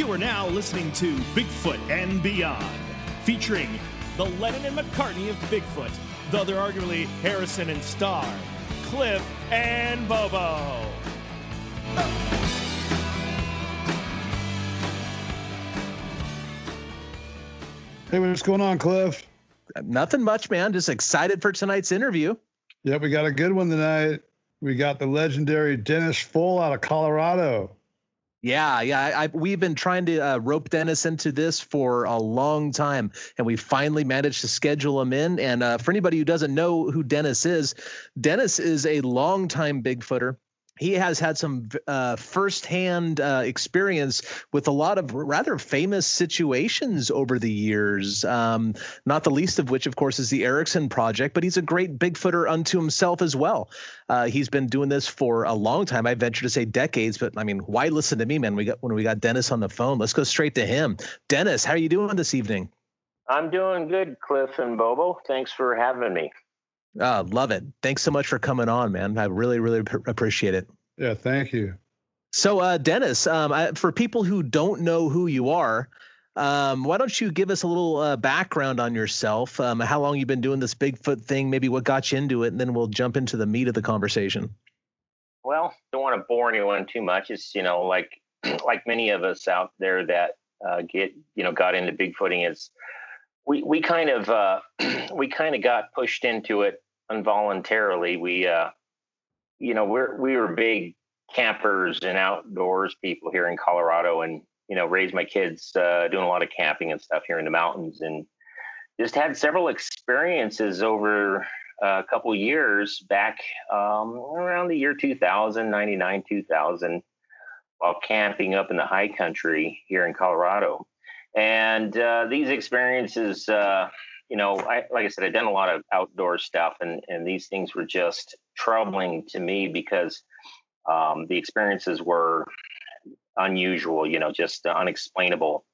You are now listening to Bigfoot and Beyond, featuring the Lennon and McCartney of Bigfoot, though they're arguably Harrison and Starr, Cliff and Bobo. Hey, what's going on, Cliff? Nothing much, man. Just excited for tonight's interview. Yep, we got a good one tonight. We got the legendary Dennis Pfohl out of Colorado. Yeah, yeah. I, we've been trying to uh, rope Dennis into this for a long time, and we finally managed to schedule him in. And uh, for anybody who doesn't know who Dennis is, Dennis is a longtime Bigfooter he has had some uh, firsthand uh, experience with a lot of rather famous situations over the years. Um, not the least of which, of course, is the Erickson Project. But he's a great Bigfooter unto himself as well. Uh, he's been doing this for a long time. I venture to say decades. But I mean, why listen to me, man? We got when we got Dennis on the phone. Let's go straight to him. Dennis, how are you doing this evening? I'm doing good, Cliff and Bobo. Thanks for having me. Uh, love it. Thanks so much for coming on, man. I really, really p- appreciate it. Yeah, thank you. So, uh, Dennis, um, I, for people who don't know who you are, um, why don't you give us a little uh, background on yourself? Um, how long you've been doing this Bigfoot thing? Maybe what got you into it, and then we'll jump into the meat of the conversation. Well, don't want to bore anyone too much. It's you know like like many of us out there that uh, get you know got into Bigfooting. It's we we kind of uh, we kind of got pushed into it involuntarily. We uh, you know we're we were big campers and outdoors people here in Colorado, and you know raised my kids uh, doing a lot of camping and stuff here in the mountains, and just had several experiences over a couple years back um, around the year 2000, 99, 2000, while camping up in the high country here in Colorado. And uh, these experiences, uh, you know, I, like I said, I've done a lot of outdoor stuff, and, and these things were just troubling to me because um, the experiences were unusual, you know, just unexplainable,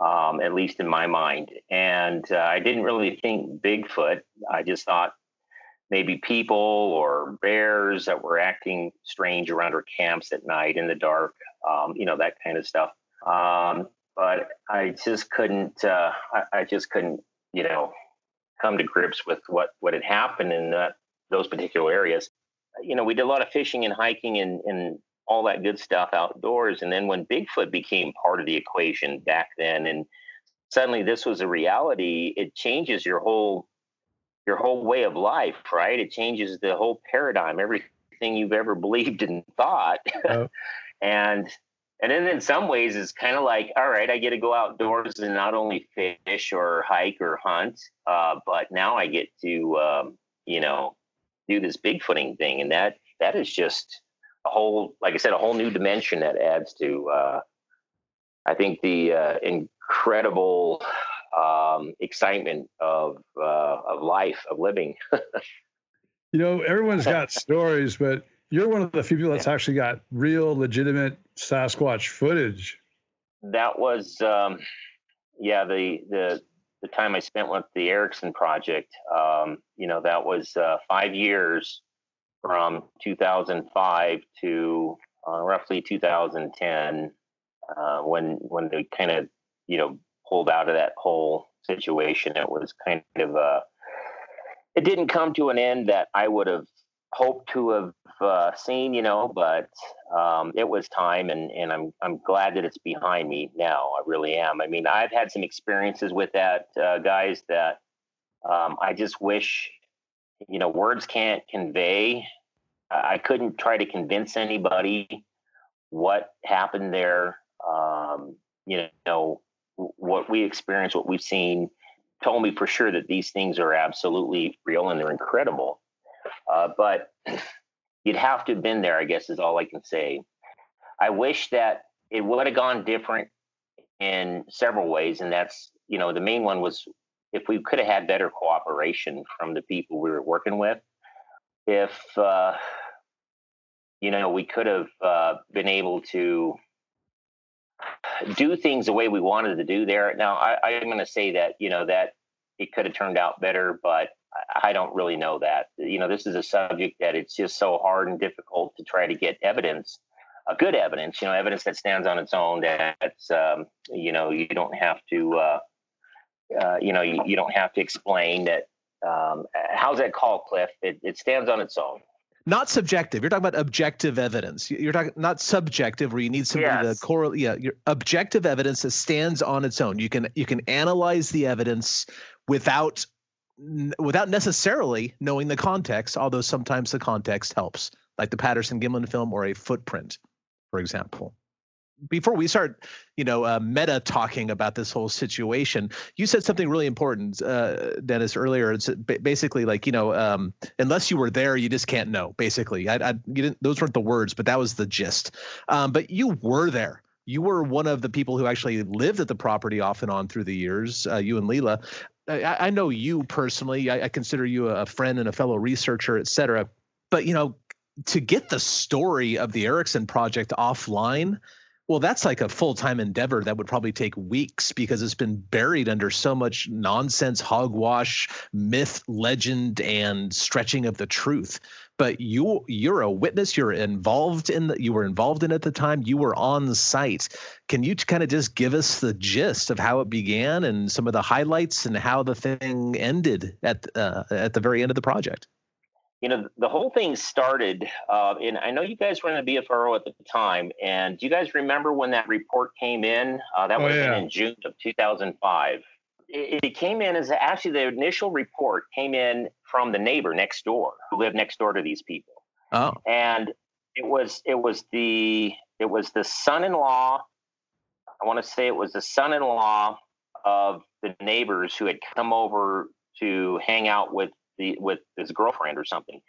um, at least in my mind. And uh, I didn't really think Bigfoot. I just thought maybe people or bears that were acting strange around our camps at night in the dark, um, you know, that kind of stuff. Um, but I just couldn't, uh, I, I, just couldn't, you know, come to grips with what, what had happened in that, those particular areas. You know, we did a lot of fishing and hiking and, and all that good stuff outdoors. And then when Bigfoot became part of the equation back then, and suddenly this was a reality, it changes your whole your whole way of life, right? It changes the whole paradigm, everything you've ever believed and thought. Oh. and and then in some ways it's kind of like, all right, I get to go outdoors and not only fish or hike or hunt, uh, but now I get to um, you know do this bigfooting thing, and that that is just a whole, like I said, a whole new dimension that adds to, uh, I think, the uh, incredible um, excitement of uh, of life, of living. you know, everyone's got stories, but you're one of the few people that's yeah. actually got real, legitimate Sasquatch footage. That was, um, yeah, the the the time I spent with the Erickson project. Um, you know, that was uh, five years from 2005 to uh, roughly 2010 uh, when when they kind of you know pulled out of that whole situation. It was kind of a uh, it didn't come to an end that I would have hoped to have uh, seen, you know, but um, it was time, and and I'm I'm glad that it's behind me now. I really am. I mean, I've had some experiences with that, uh, guys. That um, I just wish, you know, words can't convey. I couldn't try to convince anybody what happened there. Um, you know, what we experienced, what we've seen, told me for sure that these things are absolutely real and they're incredible. Uh, but you'd have to have been there, I guess, is all I can say. I wish that it would have gone different in several ways. And that's, you know, the main one was if we could have had better cooperation from the people we were working with. If, uh, you know, we could have uh, been able to do things the way we wanted to do there. Now, I, I'm going to say that, you know, that it could have turned out better, but I don't really know that. You know, this is a subject that it's just so hard and difficult to try to get evidence a good evidence, you know, evidence that stands on its own. That's um, you know, you don't have to, uh, uh, you know, you, you, don't have to explain that. Um, how's that called, Cliff? It, it stands on its own. Not subjective. You're talking about objective evidence. You're talking not subjective, where you need somebody yes. to correlate. Yeah, your objective evidence that stands on its own. You can you can analyze the evidence without without necessarily knowing the context. Although sometimes the context helps, like the Patterson Gimlin film or a footprint for example. Before we start you know uh, meta talking about this whole situation you said something really important uh, dennis earlier. It's basically like you know um, unless you were there you just can't know basically. I, I, you didn't those weren't the words but that was the gist. Um, but you were there. You were one of the people who actually lived at the property off and on through the years uh, you and leela I, I, know you personally I, I consider you a friend and a fellow researcher et cetera but you know to get the story of the Erickson project offline, well, that's like a full time endeavor that would probably take weeks because it's been buried under so much nonsense, hogwash, myth, legend, and stretching of the truth. But you you're a witness. You're involved in the, you were involved in at the time. You were on site. Can you kind of just give us the gist of how it began and some of the highlights and how the thing ended at uh, at the very end of the project? you know, the whole thing started, uh, and I know you guys were in the BFRO at the time. And do you guys remember when that report came in? Uh, that oh, was yeah. in June of 2005. It, it came in as actually the initial report came in from the neighbor next door who lived next door to these people. Oh, and it was it was the it was the son-in-law. I want to say it was the son-in-law of the neighbors who had come over to hang out with the with his girlfriend or something,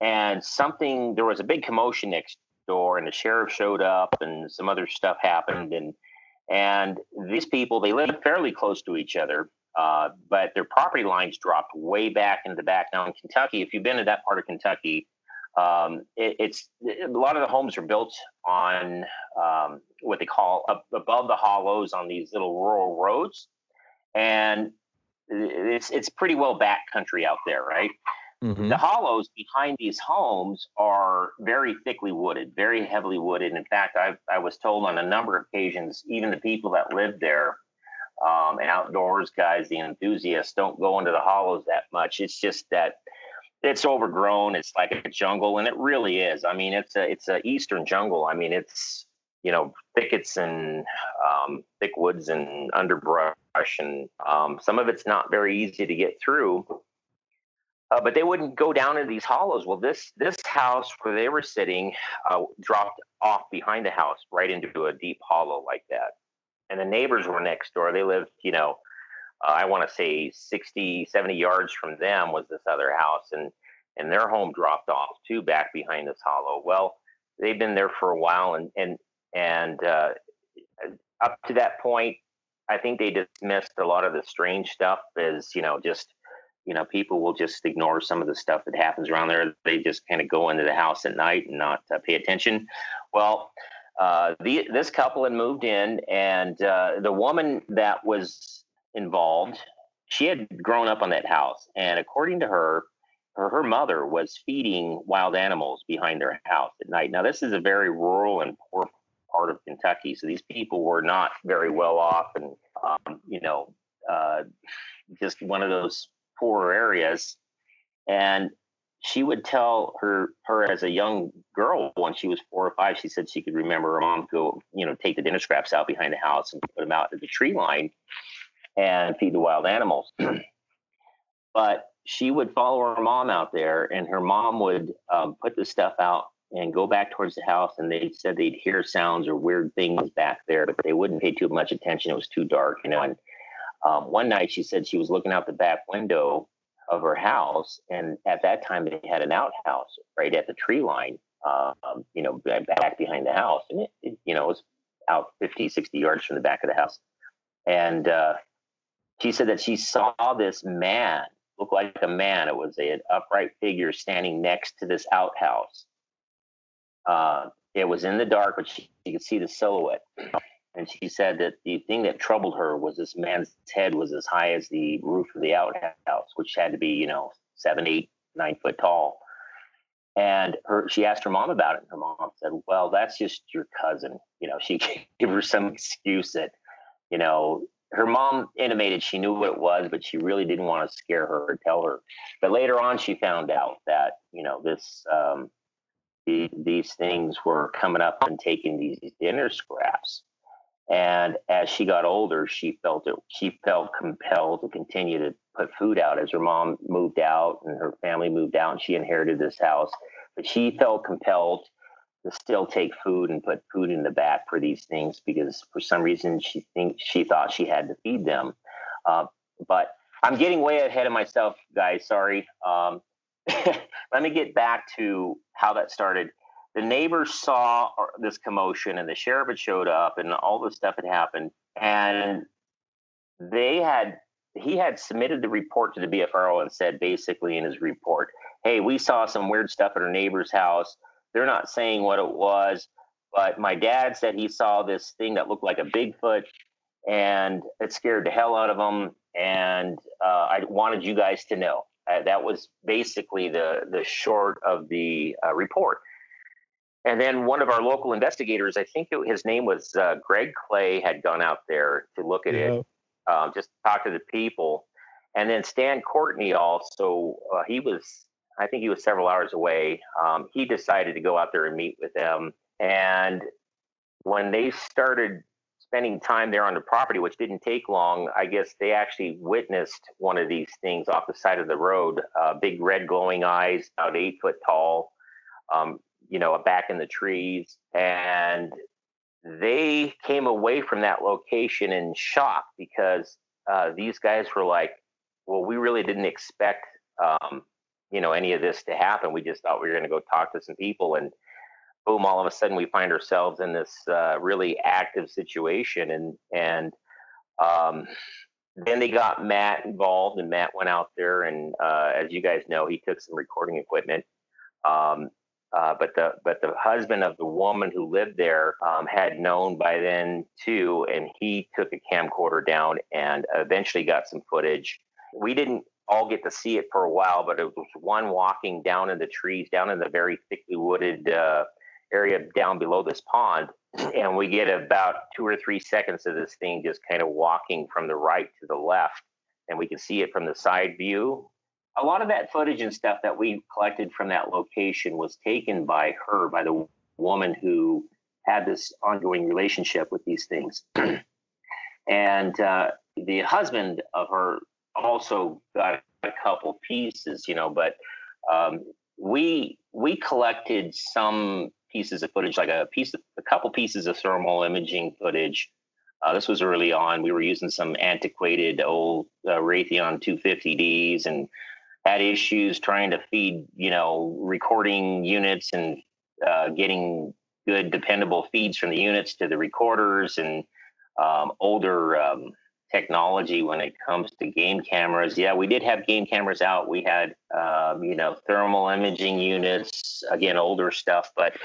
and something there was a big commotion next door, and the sheriff showed up, and some other stuff happened, and and these people they live fairly close to each other, uh, but their property lines dropped way back into the back. Now in Kentucky, if you've been to that part of Kentucky, um, it, it's a lot of the homes are built on um, what they call up above the hollows on these little rural roads, and it's it's pretty well back country out there, right? Mm-hmm. The hollows behind these homes are very thickly wooded, very heavily wooded. In fact, I I was told on a number of occasions, even the people that live there, um, and outdoors guys, the enthusiasts, don't go into the hollows that much. It's just that it's overgrown. It's like a jungle, and it really is. I mean, it's a it's a eastern jungle. I mean, it's you know thickets and um, thick woods and underbrush and um, some of it's not very easy to get through uh, but they wouldn't go down into these hollows. Well this this house where they were sitting uh, dropped off behind the house right into a deep hollow like that. And the neighbors were next door. They lived you know uh, i want to say 60 70 yards from them was this other house. And and their home dropped off too back behind this hollow. Well they've been there for a while and and and uh, up to that point, I think they dismissed a lot of the strange stuff as you know just you know people will just ignore some of the stuff that happens around there. They just kind of go into the house at night and not uh, pay attention. Well. Uh, the, this couple had moved in, and uh, the woman that was involved, she had grown up on that house, and according to her, her, her mother was feeding wild animals behind their house at night. Now, this is a very rural and poor part of Kentucky. So these people were not very well off and, um, you know, uh, just one of those poorer areas. And she would tell her her as a young girl when she was four or five, she said she could remember her mom go, you know, take the dinner scraps out behind the house and put them out at the tree line and feed the wild animals. but she would follow her mom out there, and her mom would um, put the stuff out and go back towards the house. And they said they'd hear sounds or weird things back there, but they wouldn't pay too much attention. It was too dark, you know. And um, one night she said she was looking out the back window of her house, and at that time they had an outhouse right at the tree line, um, you know, back behind the house, and it, it, you know, it was out 50, 60 yards from the back of the house. And uh, she said that she saw this man look like a man. It was a, an upright figure standing next to this outhouse uh, it was in the dark, but she, she could see the silhouette. And she said that the thing that troubled her was this man's head was as high as the roof of the outhouse, which had to be, you know, seven, eight, nine foot tall. And her, she asked her mom about it, and her mom said, "Well, that's just your cousin." You know, she gave her some excuse that, you know, her mom intimated she knew what it was, but she really didn't want to scare her or tell her. But later on, she found out that you know this um, the, these things were coming up and taking these dinner scraps. And as she got older, she felt it. She felt compelled to continue to put food out as her mom moved out and her family moved out, and she inherited this house. But she felt compelled to still take food and put food in the back for these things because for some reason she think she thought she had to feed them. Uh, but I'm getting way ahead of myself, guys. Sorry. Um, let me get back to how that started. The neighbors saw this commotion, and the sheriff had showed up, and all this stuff had happened, and they had he had submitted the report to the BFRO and said basically in his report, "Hey, we saw some weird stuff at our neighbor's house. They're not saying what it was, but my dad said he saw this thing that looked like a Bigfoot, and it scared the hell out of him. And uh, I wanted you guys to know." Uh, that was basically the the short of the uh, report. And then one of our local investigators, I think it, his name was uh, Greg Clay, had gone out there to look at yeah. it, um, just talk to the people. And then Stan Courtney also, uh, he was, I think he was several hours away. Um, he decided to go out there and meet with them. And when they started spending time there on the property, which didn't take long, I guess they actually witnessed one of these things off the side of the road. Uh, big red glowing eyes, about eight foot tall, um, you know, back in the trees. And they came away from that location in shock because uh, these guys were like, well, we really didn't expect, um, you know, any of this to happen. We just thought we were going to go talk to some people and boom, all of a sudden we find ourselves in this uh, really active situation. And, and, um, then they got Matt involved, and Matt went out there, and uh, as you guys know, he took some recording equipment. Um, uh, but the but the husband of the woman who lived there um, had known by then too, and he took a camcorder down and eventually got some footage. We didn't all get to see it for a while, but it was one walking down in the trees, down in the very thickly wooded uh, area down below this pond, and we get about two or three seconds of this thing just kind of walking from the right to the left, and we can see it from the side view. A lot of that footage and stuff that we collected from that location was taken by her, by the woman who had this ongoing relationship with these things. and uh, the husband of her also got a couple pieces, you know, but um, we we collected some pieces of footage, like a piece, of, a couple pieces of thermal imaging footage. Uh, this was early on. We were using some antiquated old uh, Raytheon 250Ds and had issues trying to feed, you know, recording units and uh, getting good, dependable feeds from the units to the recorders and um, older um, technology when it comes to game cameras. Yeah, we did have game cameras out. We had, um, you know, thermal imaging units, again, older stuff. But,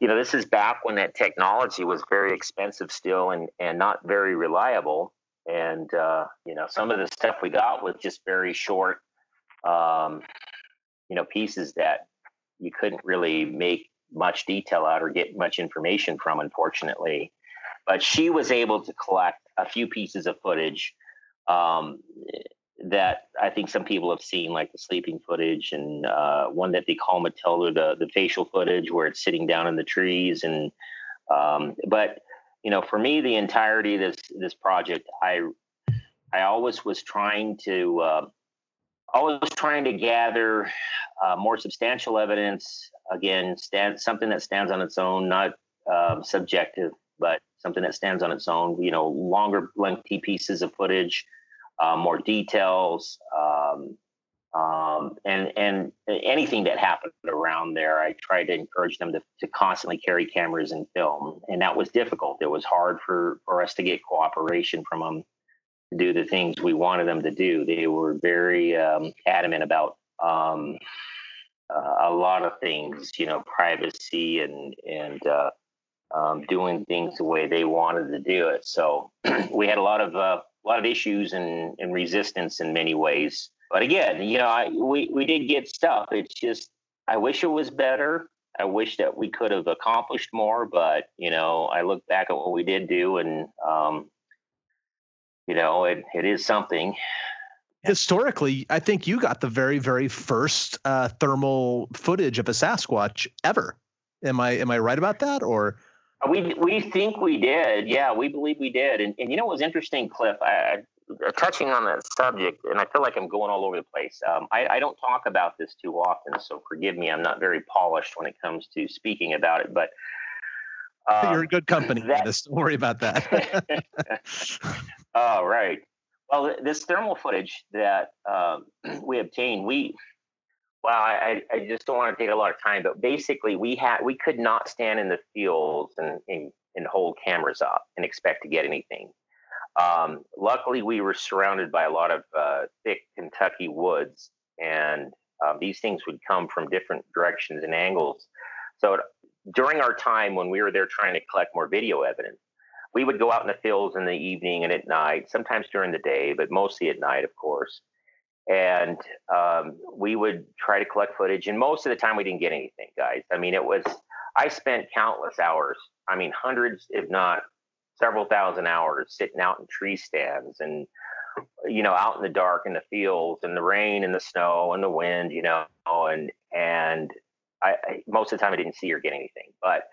you know, this is back when that technology was very expensive still and, and not very reliable. And, uh, you know, some of the stuff we got was just very short, um, you know, pieces that you couldn't really make much detail out or get much information from, unfortunately. But she was able to collect a few pieces of footage um, that I think some people have seen, like the sleeping footage and uh, one that they call Matilda, the, the facial footage where it's sitting down in the trees. And um, but you know, for me, the entirety of this this project, I I always was trying to uh, always trying to gather uh, more substantial evidence. Again, stand something that stands on its own, not um, subjective, but something that stands on its own. You know, longer, lengthy pieces of footage, uh, more details, um, um, and and anything that happened around there. I tried to encourage them to, to constantly carry cameras and film, and that was difficult. It was hard for for us to get cooperation from them do the things we wanted them to do. They were very um, adamant about. Um, uh, a lot of things, you know, privacy and and uh, um, doing things the way they wanted to do it. So we had a lot of uh, a lot of issues and, and resistance in many ways. But again, you know, I, we we did get stuff. It's just I wish it was better. I wish that we could have accomplished more, but you know, I look back at what we did do, and um, you know, it it is something. Historically, I think you got the very, very first uh, thermal footage of a Sasquatch ever. Am I am I right about that, or? We we think we did. Yeah, we believe we did. And and you know what was interesting, Cliff? I, touching on that subject, and I feel like I'm going all over the place. Um, I, I, don't talk about this too often, so forgive me. I'm not very polished when it comes to speaking about it, but um, you're in good company. That, don't worry about that. oh, right. Well, this thermal footage that um, we obtained, we well, I, I just don't want to take a lot of time, but basically, we had we could not stand in the fields and, and and hold cameras up and expect to get anything. Um, luckily, we were surrounded by a lot of uh, thick Kentucky woods, and um, these things would come from different directions and angles. So during our time when we were there trying to collect more video evidence, we would go out in the fields in the evening and at night, sometimes during the day, but mostly at night, of course. And um, we would try to collect footage. And most of the time, we didn't get anything, guys. I mean, it was, I spent countless hours, I mean, hundreds, if not several thousand hours sitting out in tree stands and you know out in the dark in the fields and the rain and the snow and the wind you know and and I, I most of the time I didn't see or get anything but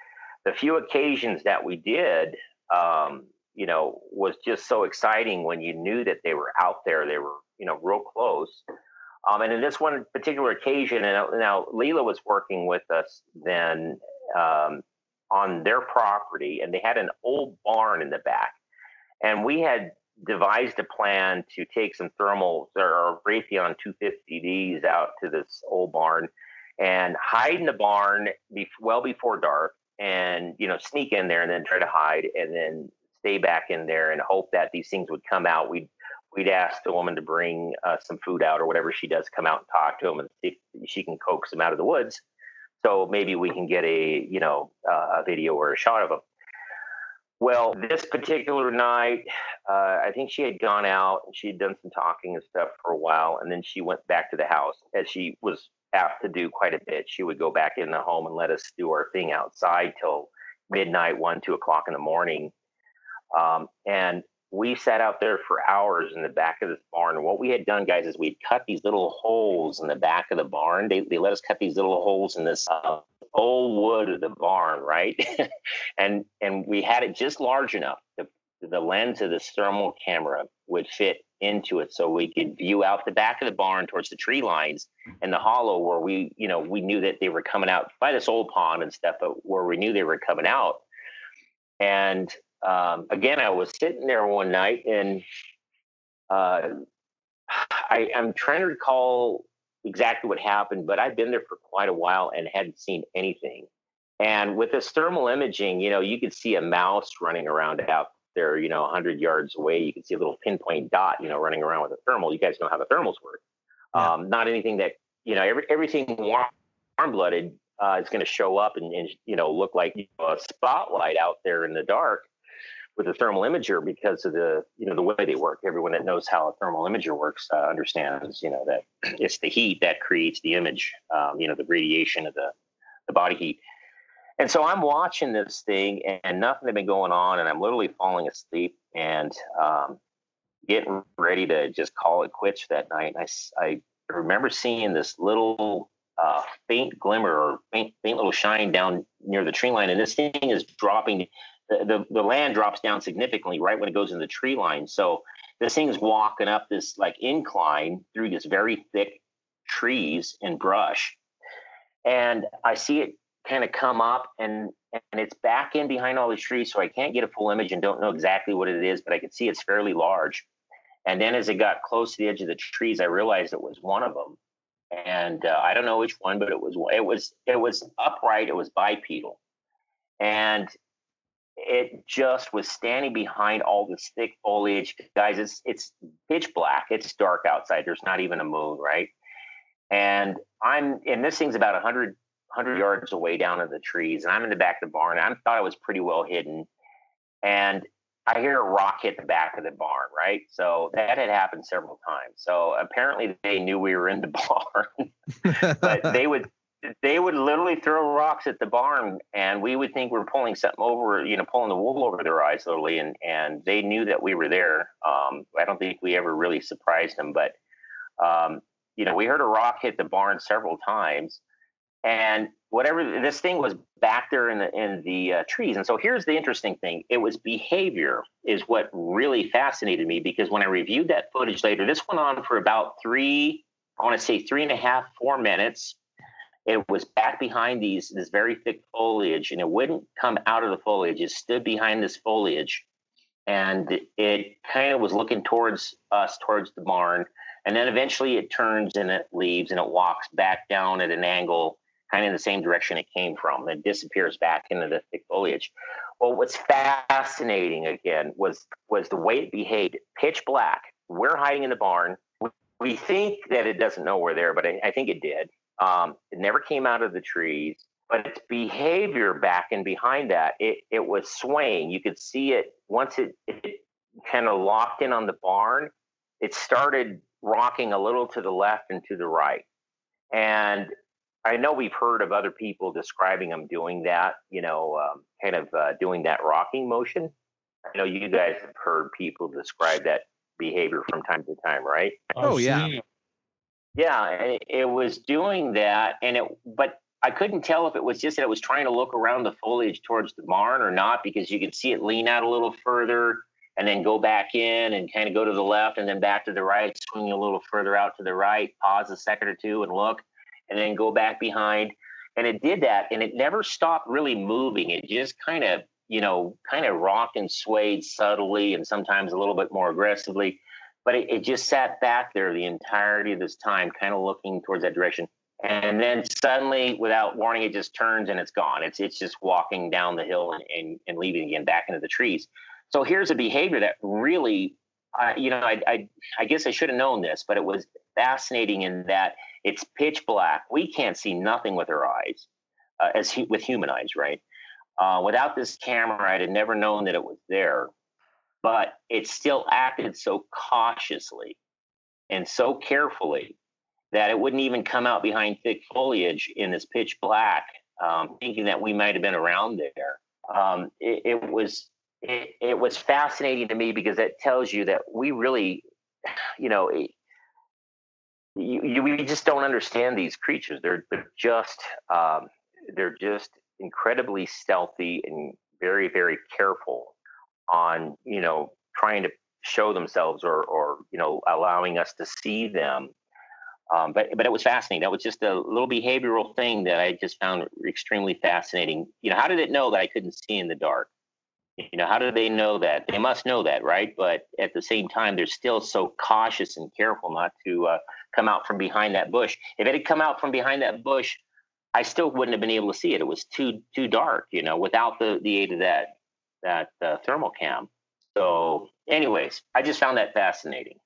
the few occasions that we did um, you know was just so exciting when you knew that they were out there. They were you know real close. Um, and in this one particular occasion and now Leela was working with us then um, on their property and they had an old barn in the back. And we had devised a plan to take some thermals or Raytheon 250Ds out to this old barn and hide in the barn well before dark and you know sneak in there and then try to hide and then stay back in there and hope that these things would come out we'd we'd ask the woman to bring uh, some food out or whatever she does come out and talk to them and see if she can coax them out of the woods so maybe we can get a you know uh, a video or a shot of them. Well, this particular night, uh, I think she had gone out and she had done some talking and stuff for a while, and then she went back to the house as she was apt to do quite a bit. She would go back in the home and let us do our thing outside till midnight, one, two o'clock in the morning. Um, and we sat out there for hours in the back of this barn. And what we had done, guys, is we'd cut these little holes in the back of the barn. They, they let us cut these little holes in this uh, old wood of the barn, right? and and we had it just large enough. The, the lens of this thermal camera would fit into it so we could view out the back of the barn towards the tree lines and the hollow where we, you know, we knew that they were coming out by this old pond and stuff, but where we knew they were coming out. And um, again, I was sitting there one night and uh, I, I'm trying to recall exactly what happened, but I've been there for quite a while and hadn't seen anything. And with this thermal imaging, you know, you could see a mouse running around out there, you know, 100 yards away. You can see a little pinpoint dot, you know, running around with a thermal. You guys know how the thermals work. Yeah. Um, not anything that, you know, every, everything warm blooded uh, is going to show up and, and, you know, look like you know, a spotlight out there in the dark with a thermal imager because of the you know the way they work. Everyone that knows how a thermal imager works uh, understands you know that it's the heat that creates the image. Um, you know the radiation of the the body heat. And so I'm watching this thing, and nothing had been going on, and I'm literally falling asleep and um, getting ready to just call it quits that night. And I I remember seeing this little uh, faint glimmer or faint, faint little shine down near the tree line, and this thing is dropping the, the, land drops down significantly right when it goes in the tree line. So this thing's walking up this like incline through this very thick trees and brush. And I see it kind of come up and and it's back in behind all these trees, so I can't get a full image and don't know exactly what it is, but I can see it's fairly large. And then as it got close to the edge of the trees, I realized it was one of them. And uh, I don't know which one, but it was it was it was upright. It was bipedal, and it just was standing behind all this thick foliage. Guys, it's it's pitch black. It's dark outside. There's not even a moon, right? And I'm and this thing's about 100 100 yards away down in the trees, and I'm in the back of the barn. I thought I was pretty well hidden, and I hear a rock hit the back of the barn, right? So that had happened several times. So apparently they knew we were in the barn, but they would they would literally throw rocks at the barn, and we would think we are pulling something over, you know, pulling the wool over their eyes, literally. And and they knew that we were there. Um, I don't think we ever really surprised them, but um, you know, we heard a rock hit the barn several times, and whatever this thing was back there in the in the uh, trees. And so here's the interesting thing: it was behavior is what really fascinated me because when I reviewed that footage later, this went on for about three, I want to say three and a half, four minutes. It was back behind these this very thick foliage, and it wouldn't come out of the foliage. It stood behind this foliage, and it kind of was looking towards us, towards the barn. And then eventually it turns and it leaves and it walks back down at an angle kind of in the same direction it came from and disappears back into the thick foliage. Well, what's fascinating again was was the way it behaved. Pitch black. We're hiding in the barn. We, think that it doesn't know we're there, but I, I think it did. Um, it never came out of the trees, but its behavior back and behind that, it it was swaying. You could see it once it, it kind of locked in on the barn. It started rocking a little to the left and to the right. And I know we've heard of other people describing them doing that, you know, um, kind of uh, doing that rocking motion. I know you guys have heard people describe that behavior from time to time, right? Oh, yeah. Yeah, it, it was doing that, and it, but I couldn't tell if it was just that it was trying to look around the foliage towards the barn or not, because you could see it lean out a little further and then go back in and kind of go to the left and then back to the right, swing a little further out to the right, pause a second or two and look and then go back behind. And it did that and it never stopped really moving. It just kind of, you know, kind of rocked and swayed subtly and sometimes a little bit more aggressively. But it, it just sat back there the entirety of this time, kind of looking towards that direction. And then suddenly, without warning, it just turns and it's gone. It's it's just walking down the hill and, and, and leaving again back into the trees. So here's a behavior that really, uh, you know, I, I I guess I should have known this, but it was fascinating in that it's pitch black. We can't see nothing with our eyes, uh, as he, with human eyes, right? Uh, without this camera, I'd have never known that it was there. But it still acted so cautiously and so carefully that it wouldn't even come out behind thick foliage in this pitch black, um, thinking that we might have been around there. Um, it, it, was it, it was fascinating to me because it tells you that we really, you know, you, you, we just don't understand these creatures. They're, they're just um, they're just incredibly stealthy and very very careful on you know trying to show themselves or or you know allowing us to see them. Um, but but it was fascinating. That was just a little behavioral thing that I just found extremely fascinating. You know, how did it know that I couldn't see in the dark? You know, how do they know that? They must know that, right? But at the same time, they're still so cautious and careful not to uh, come out from behind that bush. If it had come out from behind that bush, I still wouldn't have been able to see it. It was too too dark, you know, without the the aid of that that uh, thermal cam. So, anyways, I just found that fascinating.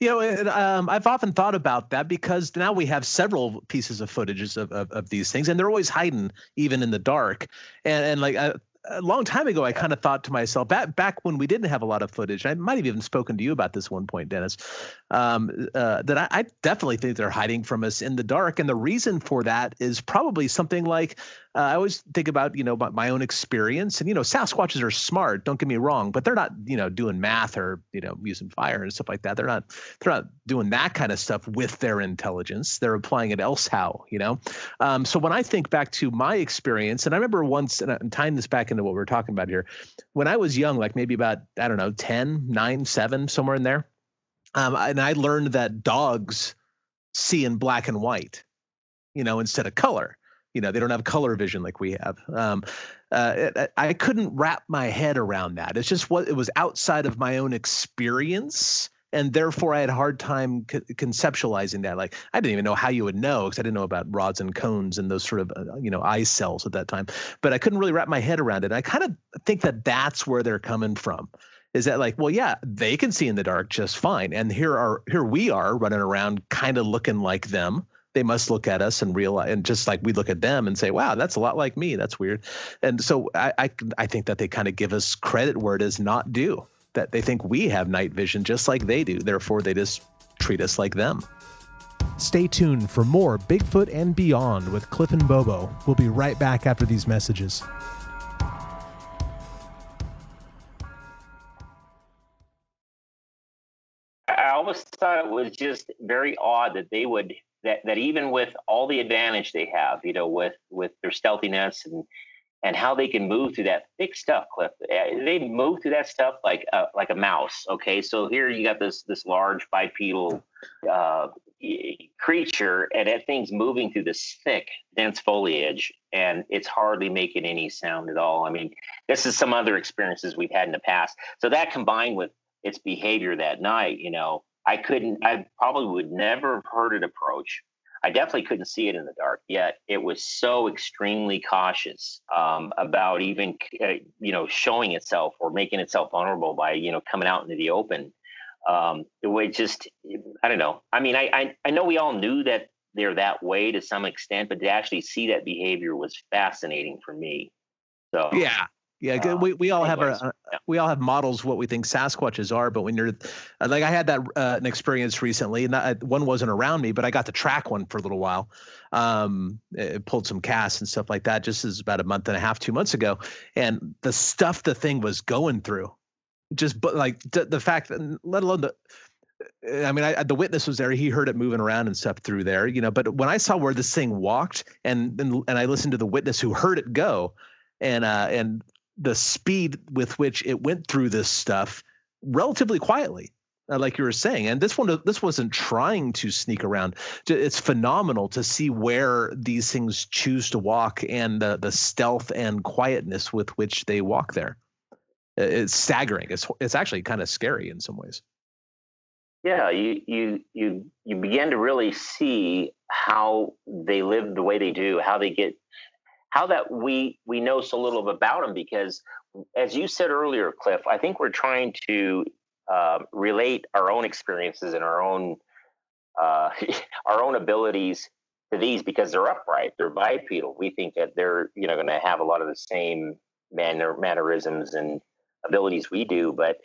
You know, um, I've often thought about that because now we have several pieces of footages of, of, of, these things, and they're always hiding even in the dark. And and like uh, a long time ago, I kind of thought to myself back back when we didn't have a lot of footage. I might have even spoken to you about this one point, Dennis. Um, uh, that I, I, definitely think they're hiding from us in the dark, and the reason for that is probably something like uh, I always think about you know my, my, own experience, and you know Sasquatches are smart. Don't get me wrong, but they're not you know doing math or you know using fire and stuff like that. They're not they're not doing that kind of stuff with their intelligence. They're applying it elsehow, you know. Um, so when I think back to my experience, and I remember once, and I'm tying this back into what we're talking about here, when I was young, like maybe about I don't know 10, 9, 7, somewhere in there, um, and I learned that dogs see in black and white, you know, instead of color. You know they don't have color vision like we have. Um, uh, it, i couldn't wrap my head around that. It's just what it was outside of my own experience and therefore i had a hard time co- conceptualizing that. Like i didn't even know how you would know because i didn't know about rods and cones and those sort of uh, you know eye cells at that time. But i couldn't really wrap my head around it. I kind of think that that's where they're coming from is that like well yeah they can see in the dark just fine and here are here we are running around kind of looking like them they must look at us and realize, and just like we look at them and say, "Wow, that's a lot like me. That's weird." And so I, I, I think that they kind of give us credit where it is not due. That they think we have night vision just like they do. Therefore, they just treat us like them. Stay tuned for more Bigfoot and Beyond with Cliff and Bobo. We'll be right back after these messages. Always thought it was just very odd that they would that that even with all the advantage they have, you know, with with their stealthiness and and how they can move through that thick stuff, Cliff. Eh, they move through that stuff like a, like a mouse. Okay, so here you got this this large bipedal uh, creature, and that thing's moving through this thick, dense foliage, and it's hardly making any sound at all. I mean, this is some other experiences we've had in the past. So that combined with its behavior that night, you know, I couldn't, I probably would never have heard it approach. I definitely couldn't see it in the dark. Yet it was so extremely cautious um, about even, uh, you know, showing itself or making itself vulnerable by, you know, coming out into the open. Um, it was just, I don't know. I mean, I, I, I know we all knew that they're that way to some extent, but to actually see that behavior was fascinating for me. So yeah, yeah, uh, we, we all have our uh, we all have models what we think Sasquatches are, but when you're uh, like I had that uh, an experience recently, and that, one wasn't around me, but I got to track one for a little while. Um, it pulled some casts and stuff like that. Just as about a month and a half, two months ago, and the stuff the thing was going through, just but like the, the fact that, let alone the. I mean, I, the witness was there. He heard it moving around and stuff through there, you know. But when I saw where this thing walked, and and, and I listened to the witness who heard it go, and uh, and the speed with which it went through this stuff relatively quietly uh, like you were saying. And this one this wasn't trying to sneak around. It's phenomenal to see where these things choose to walk and the, the stealth and quietness with which they walk there. It's staggering. It's it's actually kind of scary in some ways. Yeah you you you you begin to really see how they live the way they do how they get how that we we know so little about them because as you said earlier cliff i think we're trying to uh, relate our own experiences and our own uh, our own abilities to these because they're upright they're bipedal. We think that they're you know going to have a lot of the same manner mannerisms and abilities we do but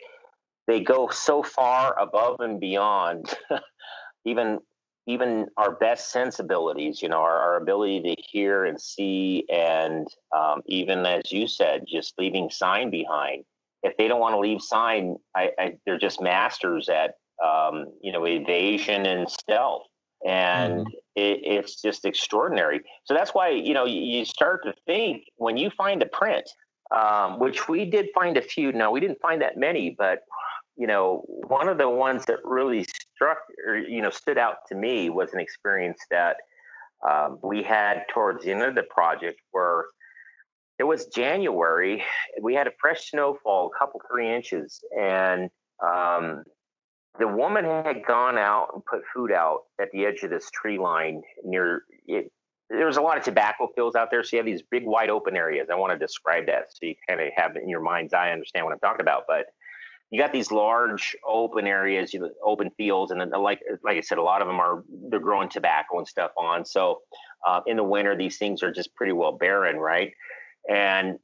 they go so far above and beyond even even our best sensibilities, you know, our, our ability to hear and see, and um, even as you said, just leaving sign behind. If they don't want to leave sign, I, I, they're just masters at, um, you know, evasion and stealth. And mm. it, it's just extraordinary. So that's why, you know, you, you start to think when you find a print, um, which we did find a few. Now, we didn't find that many, but you know, one of the ones that really struck or you know stood out to me was an experience that um, we had towards the end of the project where it was January. We had a fresh snowfall, a couple three inches, and um, the woman had gone out and put food out at the edge of this tree line near it. There was a lot of tobacco fields out there, so you have these big wide open areas. I want to describe that so you kind of have it in your mind's eye, understand what I'm talking about. But you got these large open areas, you know, open fields, and then like like I said, a lot of them are they're growing tobacco and stuff on. So uh, in the winter, these things are just pretty well barren, right? And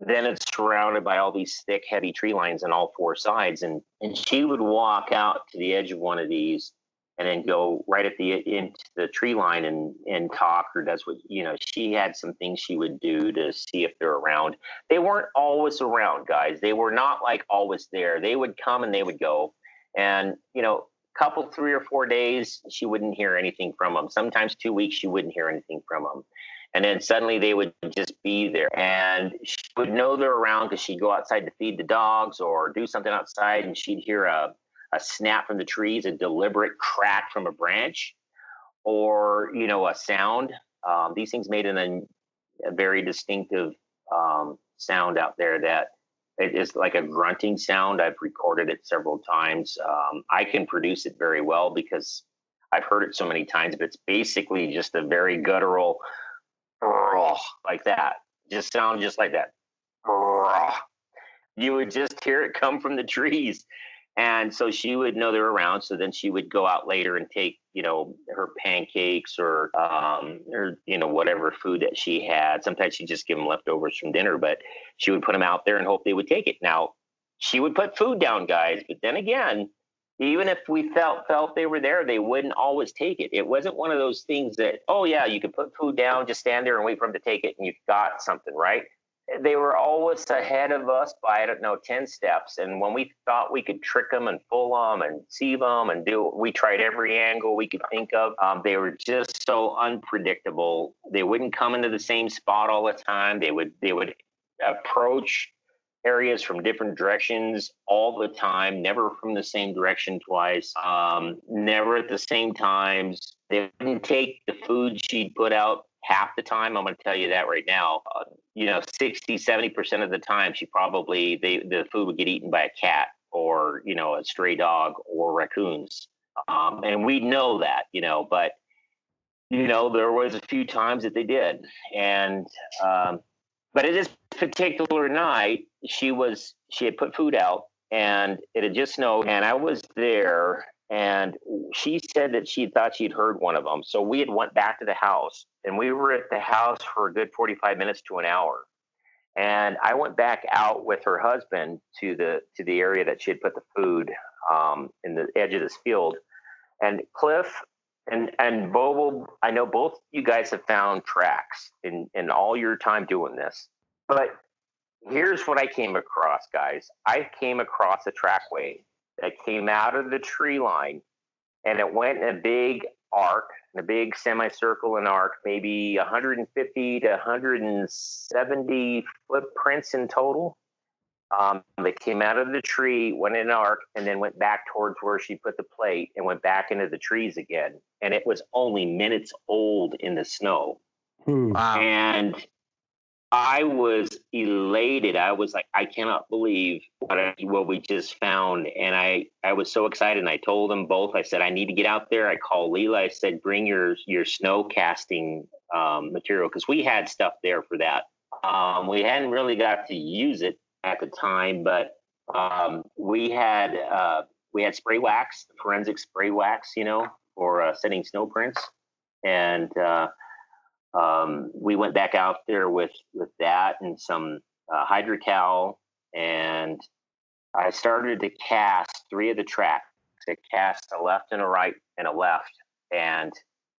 then it's surrounded by all these thick, heavy tree lines on all four sides. And and she would walk out to the edge of one of these and then go right at the into the tree line and and talk or does what you know she had some things she would do to see if they're around. They weren't always around guys. They were not like always there. They would come and they would go. And you know couple three or four days she wouldn't hear anything from them sometimes two weeks she wouldn't hear anything from them and then suddenly they would just be there. And she would know they're around because she'd go outside to feed the dogs or do something outside and she'd hear a a snap from the trees, a deliberate crack from a branch, or you know a sound. Um, these things made an, a very distinctive um, sound out there that it is like a grunting sound. I've recorded it several times. Um, I can produce it very well because I've heard it so many times. But it's basically just a very guttural, like that. Just sound just like that. You would just hear it come from the trees. And so she would know they're around. So then she would go out later and take, you know, her pancakes or, um, or, you know, whatever food that she had. Sometimes she'd just give them leftovers from dinner, but she would put them out there and hope they would take it. Now, she would put food down, guys. But then again, even if we felt felt they were there, they wouldn't always take it. It wasn't one of those things that, oh yeah, you could put food down, just stand there and wait for them to take it, and you've got something, right? They were always ahead of us by I don't know ten steps, and when we thought we could trick them and fool them and sieve them and do, we tried every angle we could think of. Um, they were just so unpredictable. They wouldn't come into the same spot all the time. They would they would approach areas from different directions all the time, never from the same direction twice, um, never at the same times. They didn't take the food she'd put out half the time. I'm going to tell you that right now. Uh, you know, 60, 70% of the time, she probably, they, the food would get eaten by a cat or, you know, a stray dog or raccoons. Um, and we know that, you know, but, you know, there was a few times that they did. And, um, but at this particular night, she was she had put food out and it had just snowed and I was there and she said that she thought she'd heard one of them. So we had went back to the house and we were at the house for a good 45 minutes to an hour. And I went back out with her husband to the to the area that she had put the food um, in the edge of this field. And Cliff and and Bobo, I know both you guys have found tracks in in all your time doing this. But here's what I came across, guys. I came across a trackway that came out of the tree line, and it went in a big arc, in a big semicircle and arc, maybe 150 to 170 footprints in total. Um, that came out of the tree, went in an arc, and then went back towards where she put the plate and went back into the trees again. And it was only minutes old in the snow. Hmm. Wow. And I was elated. I was like, I cannot believe what, I, what we just found. And I, I was so excited. And I told them both, I said, I need to get out there. I called Leila. I said, bring your, your snow casting um, material because we had stuff there for that. Um, we hadn't really got to use it at the time, but um, we had uh, we had spray wax, forensic spray wax, you know, for uh, setting snow prints, and uh, um, we went back out there with with that and some uh, hydrocal, and I started to cast three of the tracks. I cast a left and a right and a left, and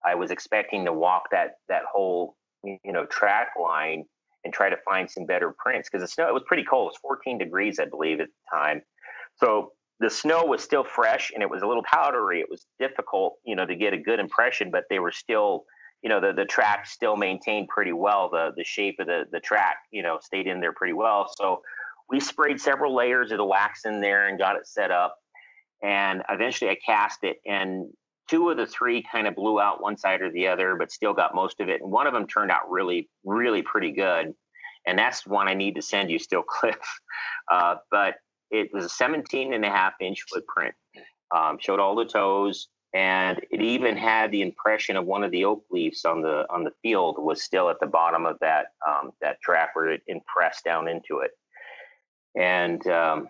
I was expecting to walk that that whole you know track line and try to find some better prints because the snow it was pretty cold. It was 14 degrees, I believe, at the time. So the snow was still fresh and it was a little powdery. It was difficult, you know, to get a good impression, but they were still, you know, the the track still maintained pretty well. The the shape of the the track, you know, stayed in there pretty well. So we sprayed several layers of the wax in there and got it set up. And eventually I cast it and two of the three kind of blew out one side or the other, but still got most of it. And one of them turned out really, really pretty good. And that's one I need to send you still, Cliff. Uh, but it was a 17 and a half inch footprint, um, showed all the toes. And it even had the impression of one of the oak leaves on the on the field was still at the bottom of that um, that track where it impressed down into it. And um,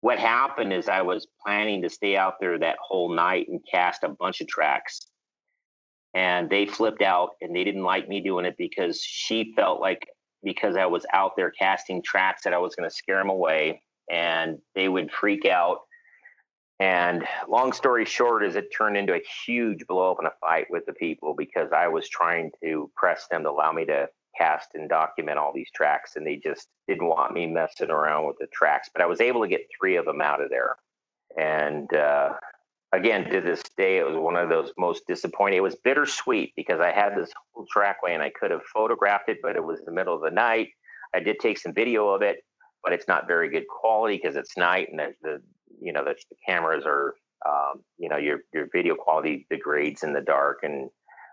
what happened is I was planning to stay out there that whole night and cast a bunch of tracks. And they flipped out and they didn't like me doing it because she felt like because I was out there casting tracks that I was going to scare them away and they would freak out. And long story short is it turned into a huge blow up in a fight with the people because I was trying to press them to allow me to cast and document all these tracks and they just didn't want me messing around with the tracks. But i was able to get three of them out of there. And uh, again to this day it was one of those most disappointing it was bittersweet because i had this whole trackway and i could have photographed it but it was the middle of the night. I did take some video of it but it's not very good quality because it's night and the, the you know the, the cameras are um, you know your your video quality degrades in the dark and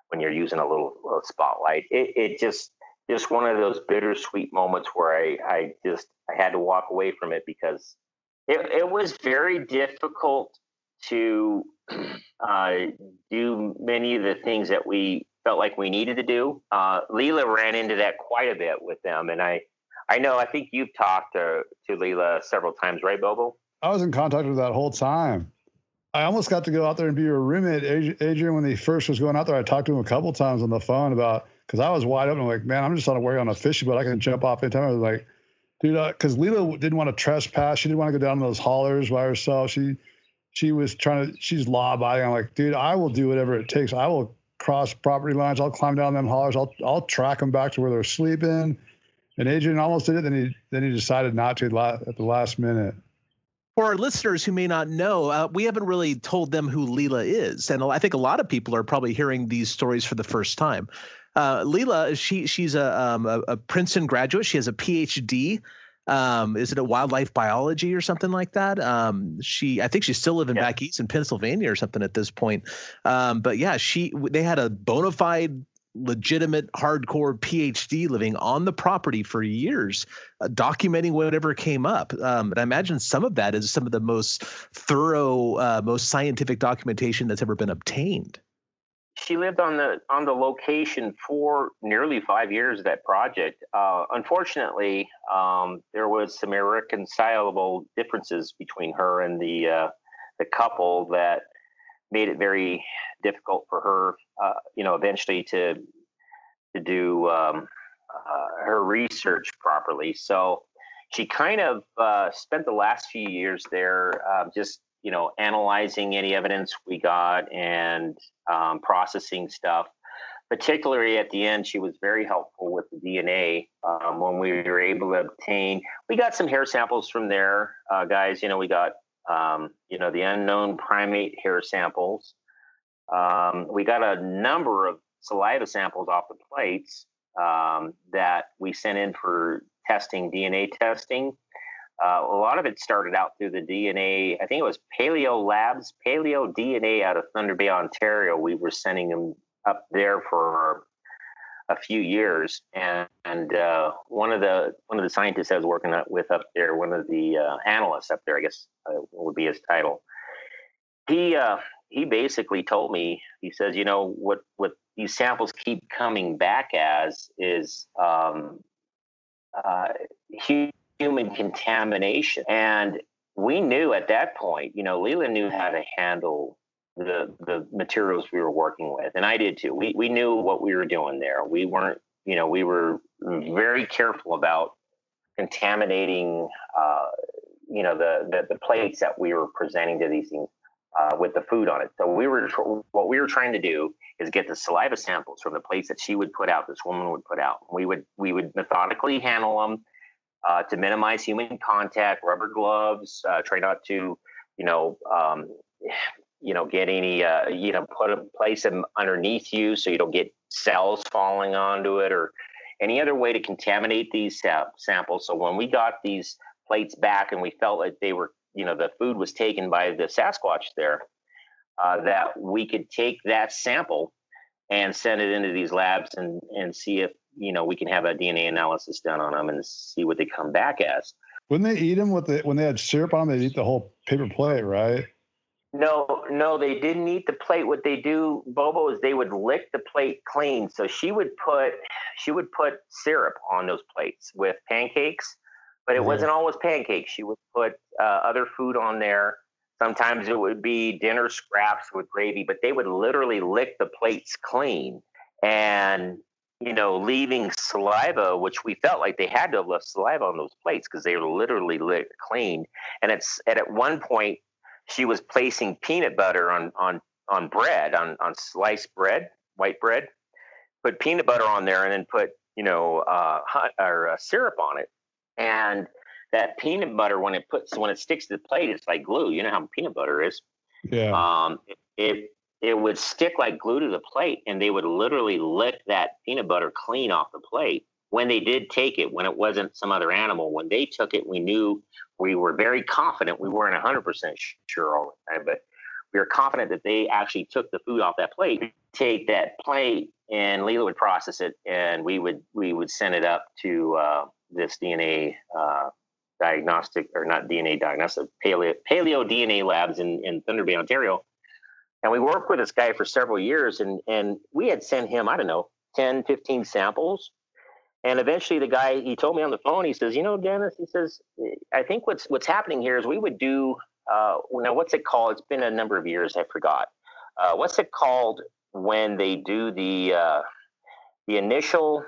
when you're using a little, little spotlight it, it just just one of those bittersweet moments where I, I just I had to walk away from it because it, it was very difficult to uh, do many of the things that we felt like we needed to do. Uh, Leila ran into that quite a bit with them, and I I know I think you've talked to to Leila several times, right, Bobo? I was in contact with that whole time. I almost got to go out there and be her roommate, Adrian, when he first was going out there. I talked to him a couple times on the phone about because I was wide open. I'm like, man, I'm just on a way on a fishing boat. I can jump off anytime. I was like, dude, because uh, Leila didn't want to trespass. She didn't want to go down those hollers by herself. She she was trying to, she's law abiding. I'm like, dude, I will do whatever it takes. I will cross property lines. I'll climb down them hollers. I'll, I'll track them back to where they're sleeping. And Adrian almost did it. Then he, then he decided not to at the last minute. For our listeners who may not know, uh, we haven't really told them who Leila is, and I think a lot of people are probably hearing these stories for the first time. Uh, Leila, she she's a, um, a, a Princeton graduate. She has a PhD um, is it a wildlife biology or something like that? Um, she, I think she's still living yeah. back east in Pennsylvania or something at this point. Um, but yeah, she, they had a bona fide, legitimate, hardcore PhD living on the property for years, uh, documenting whatever came up. Um, and I imagine some of that is some of the most thorough, uh, most scientific documentation that's ever been obtained she lived on the on the location for nearly five years of that project. Uh, unfortunately, um, there was some irreconcilable differences between her and the uh, the couple that made it very difficult for her, uh, you know, eventually to to do um, uh, her research properly. So she kind of uh, spent the last few years there um, just you know, analyzing any evidence we got and um, processing stuff. Particularly at the end, she was very helpful with the DNA um, when we were able to obtain. We got some hair samples from there, uh, guys. You know, we got um, you know the unknown primate hair samples. Um, we got a number of saliva samples off the plates um, that we sent in for testing, DNA testing. Uh, a lot of it started out through the DNA. I think it was Paleo Labs, Paleo DNA out of Thunder Bay, Ontario. We were sending them up there for a few years, and, and uh, one of the one of the scientists I was working with up there, one of the uh, analysts up there, I guess uh, would be his title. He uh, he basically told me, he says, you know what what these samples keep coming back as is um, uh, human contamination. And we knew at that point, you know, Leila knew how to handle the the materials we were working with, and I did too. We we knew what we were doing there. We weren't, you know, we were very careful about contaminating, uh, you know, the, the, the plates that we were presenting to these things uh, with the food on it. So we were what we were trying to do is get the saliva samples from the plates that she would put out. This woman would put out. We would we would methodically handle them uh, to minimize human contact, rubber gloves, uh, try not to, you know, um, you know, get any, uh, you know, put a, place them underneath you so you don't get cells falling onto it or any other way to contaminate these samples. So when we got these plates back and we felt like they were, you know, the food was taken by the Sasquatch there, uh, that we could take that sample and send it into these labs and and see if you know we can have a DNA analysis done on them and see what they come back as. Wouldn't they eat them with the when they had syrup on them? They'd eat the whole paper plate, right? No, no, they didn't eat the plate. What they do, Bobo, is they would lick the plate clean. So she would put she would put syrup on those plates with pancakes, but it mm-hmm. wasn't always pancakes. She would put uh, other food on there. Sometimes it would be dinner scraps with gravy, but they would literally lick the plates clean. And you know, leaving saliva, which we felt like they had to have left saliva on those plates because they were literally lit clean. And it's and at one point she was placing peanut butter on on on bread on on sliced bread, white bread, put peanut butter on there, and then put you know uh, hot, or uh, syrup on it. And that peanut butter, when it puts when it sticks to the plate, it's like glue. You know how peanut butter is. Yeah. Um, it, it it would stick like glue to the plate and they would literally lick that peanut butter clean off the plate when they did take it when it wasn't some other animal when they took it we knew we were very confident we weren't 100% sure all the time but we were confident that they actually took the food off that plate take that plate and Leila would process it and we would we would send it up to uh, this DNA uh, diagnostic or not DNA diagnostic paleo, paleo DNA labs in, in Thunder Bay, Ontario and we worked with this guy for several years, and and we had sent him, I don't know, 10, 15 samples. And eventually the guy, he told me on the phone, he says, you know, Dennis, he says, I think what's what's happening here is we would do uh, now what's it called? It's been a number of years, I forgot. Uh, what's it called when they do the uh, the initial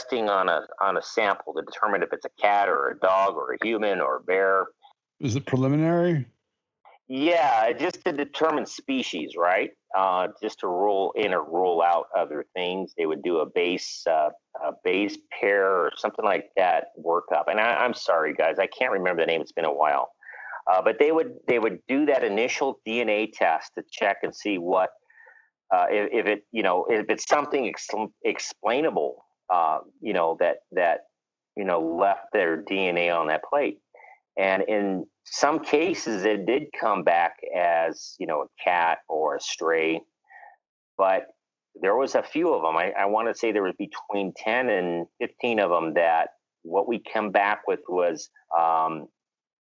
testing on a on a sample to determine if it's a cat or a dog or a human or a bear? Is it preliminary? Yeah, just to determine species, right? Uh, just to rule in or rule out other things. They would do a base uh, a base pair or something like that workup. And I, am sorry, guys, I can't remember the name. It's been a while. Uh, but they would they would do that initial DNA test to check and see what uh, if, if, it you know if it's something ex- explainable, uh, you know that that you know left their DNA on that plate. And in some cases, it did come back as, you know, a cat or a stray, but there was a few of them. I, I want to say there was between 10 and 15 of them that what we come back with was um,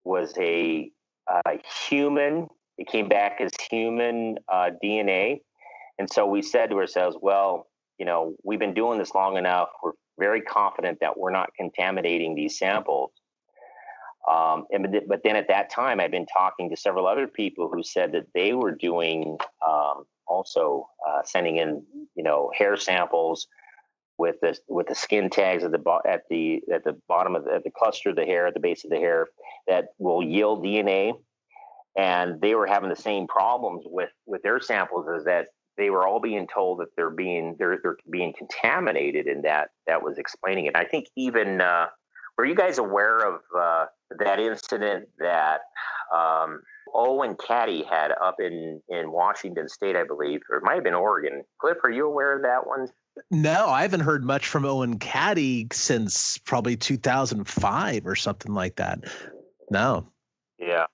was a, a, human. It came back as human uh, DNA, and so we said to ourselves, well, you know, we've been doing this long enough. We're very confident that we're not contaminating these samples. Um, and, but then at that time, I'd been talking to several other people who said that they were doing um, also uh, sending in, you know, hair samples with the with the skin tags at the bo- at the at the bottom of the, the cluster of the hair at the base of the hair that will yield DNA, and they were having the same problems with with their samples as that they were all being told that they're being they're they're being contaminated, and that that was explaining it. I think even uh, were you guys aware of uh, that incident that um, Owen Caddy had up in, in Washington State, I believe, or it might have been Oregon? Cliff, are you aware of that one? No, I haven't heard much from Owen Caddy since probably 2005 or something like that. No. Yeah.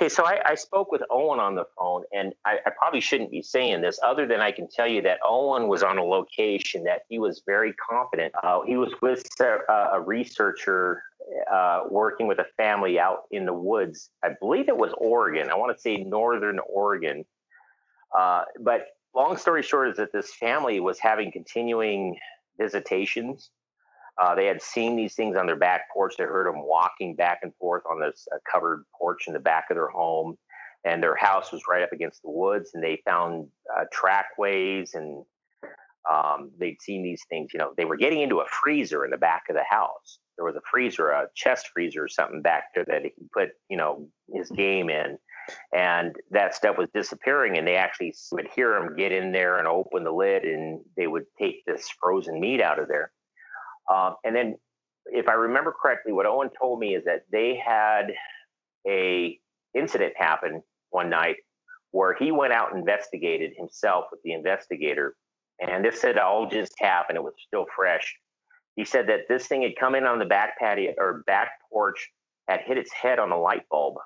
Okay, so I, I, spoke with Owen on the phone, and I, I, probably shouldn't be saying this, other than I can tell you that Owen was on a location that he was very confident. Uh, he was with a, a researcher uh, working with a family out in the woods. I believe it was Oregon. I want to say northern Oregon. Uh, but long story short is that this family was having continuing visitations uh, they had seen these things on their back porch. They heard them walking back and forth on this uh, covered porch in the back of their home. And their house was right up against the woods. And they found uh, trackways and um, they'd seen these things. You know, they were getting into a freezer in the back of the house. There was a freezer, a chest freezer or something back there that he put, you know, his game in. And that stuff was disappearing. And they actually would hear him get in there and open the lid and they would take this frozen meat out of there um, and then, if I remember correctly, what Owen told me is that they had a incident happen one night where he went out and investigated himself with the investigator, and this had all just happened. It was still fresh. He said that this thing had come in on the back patio or back porch, had hit its head on a light bulb,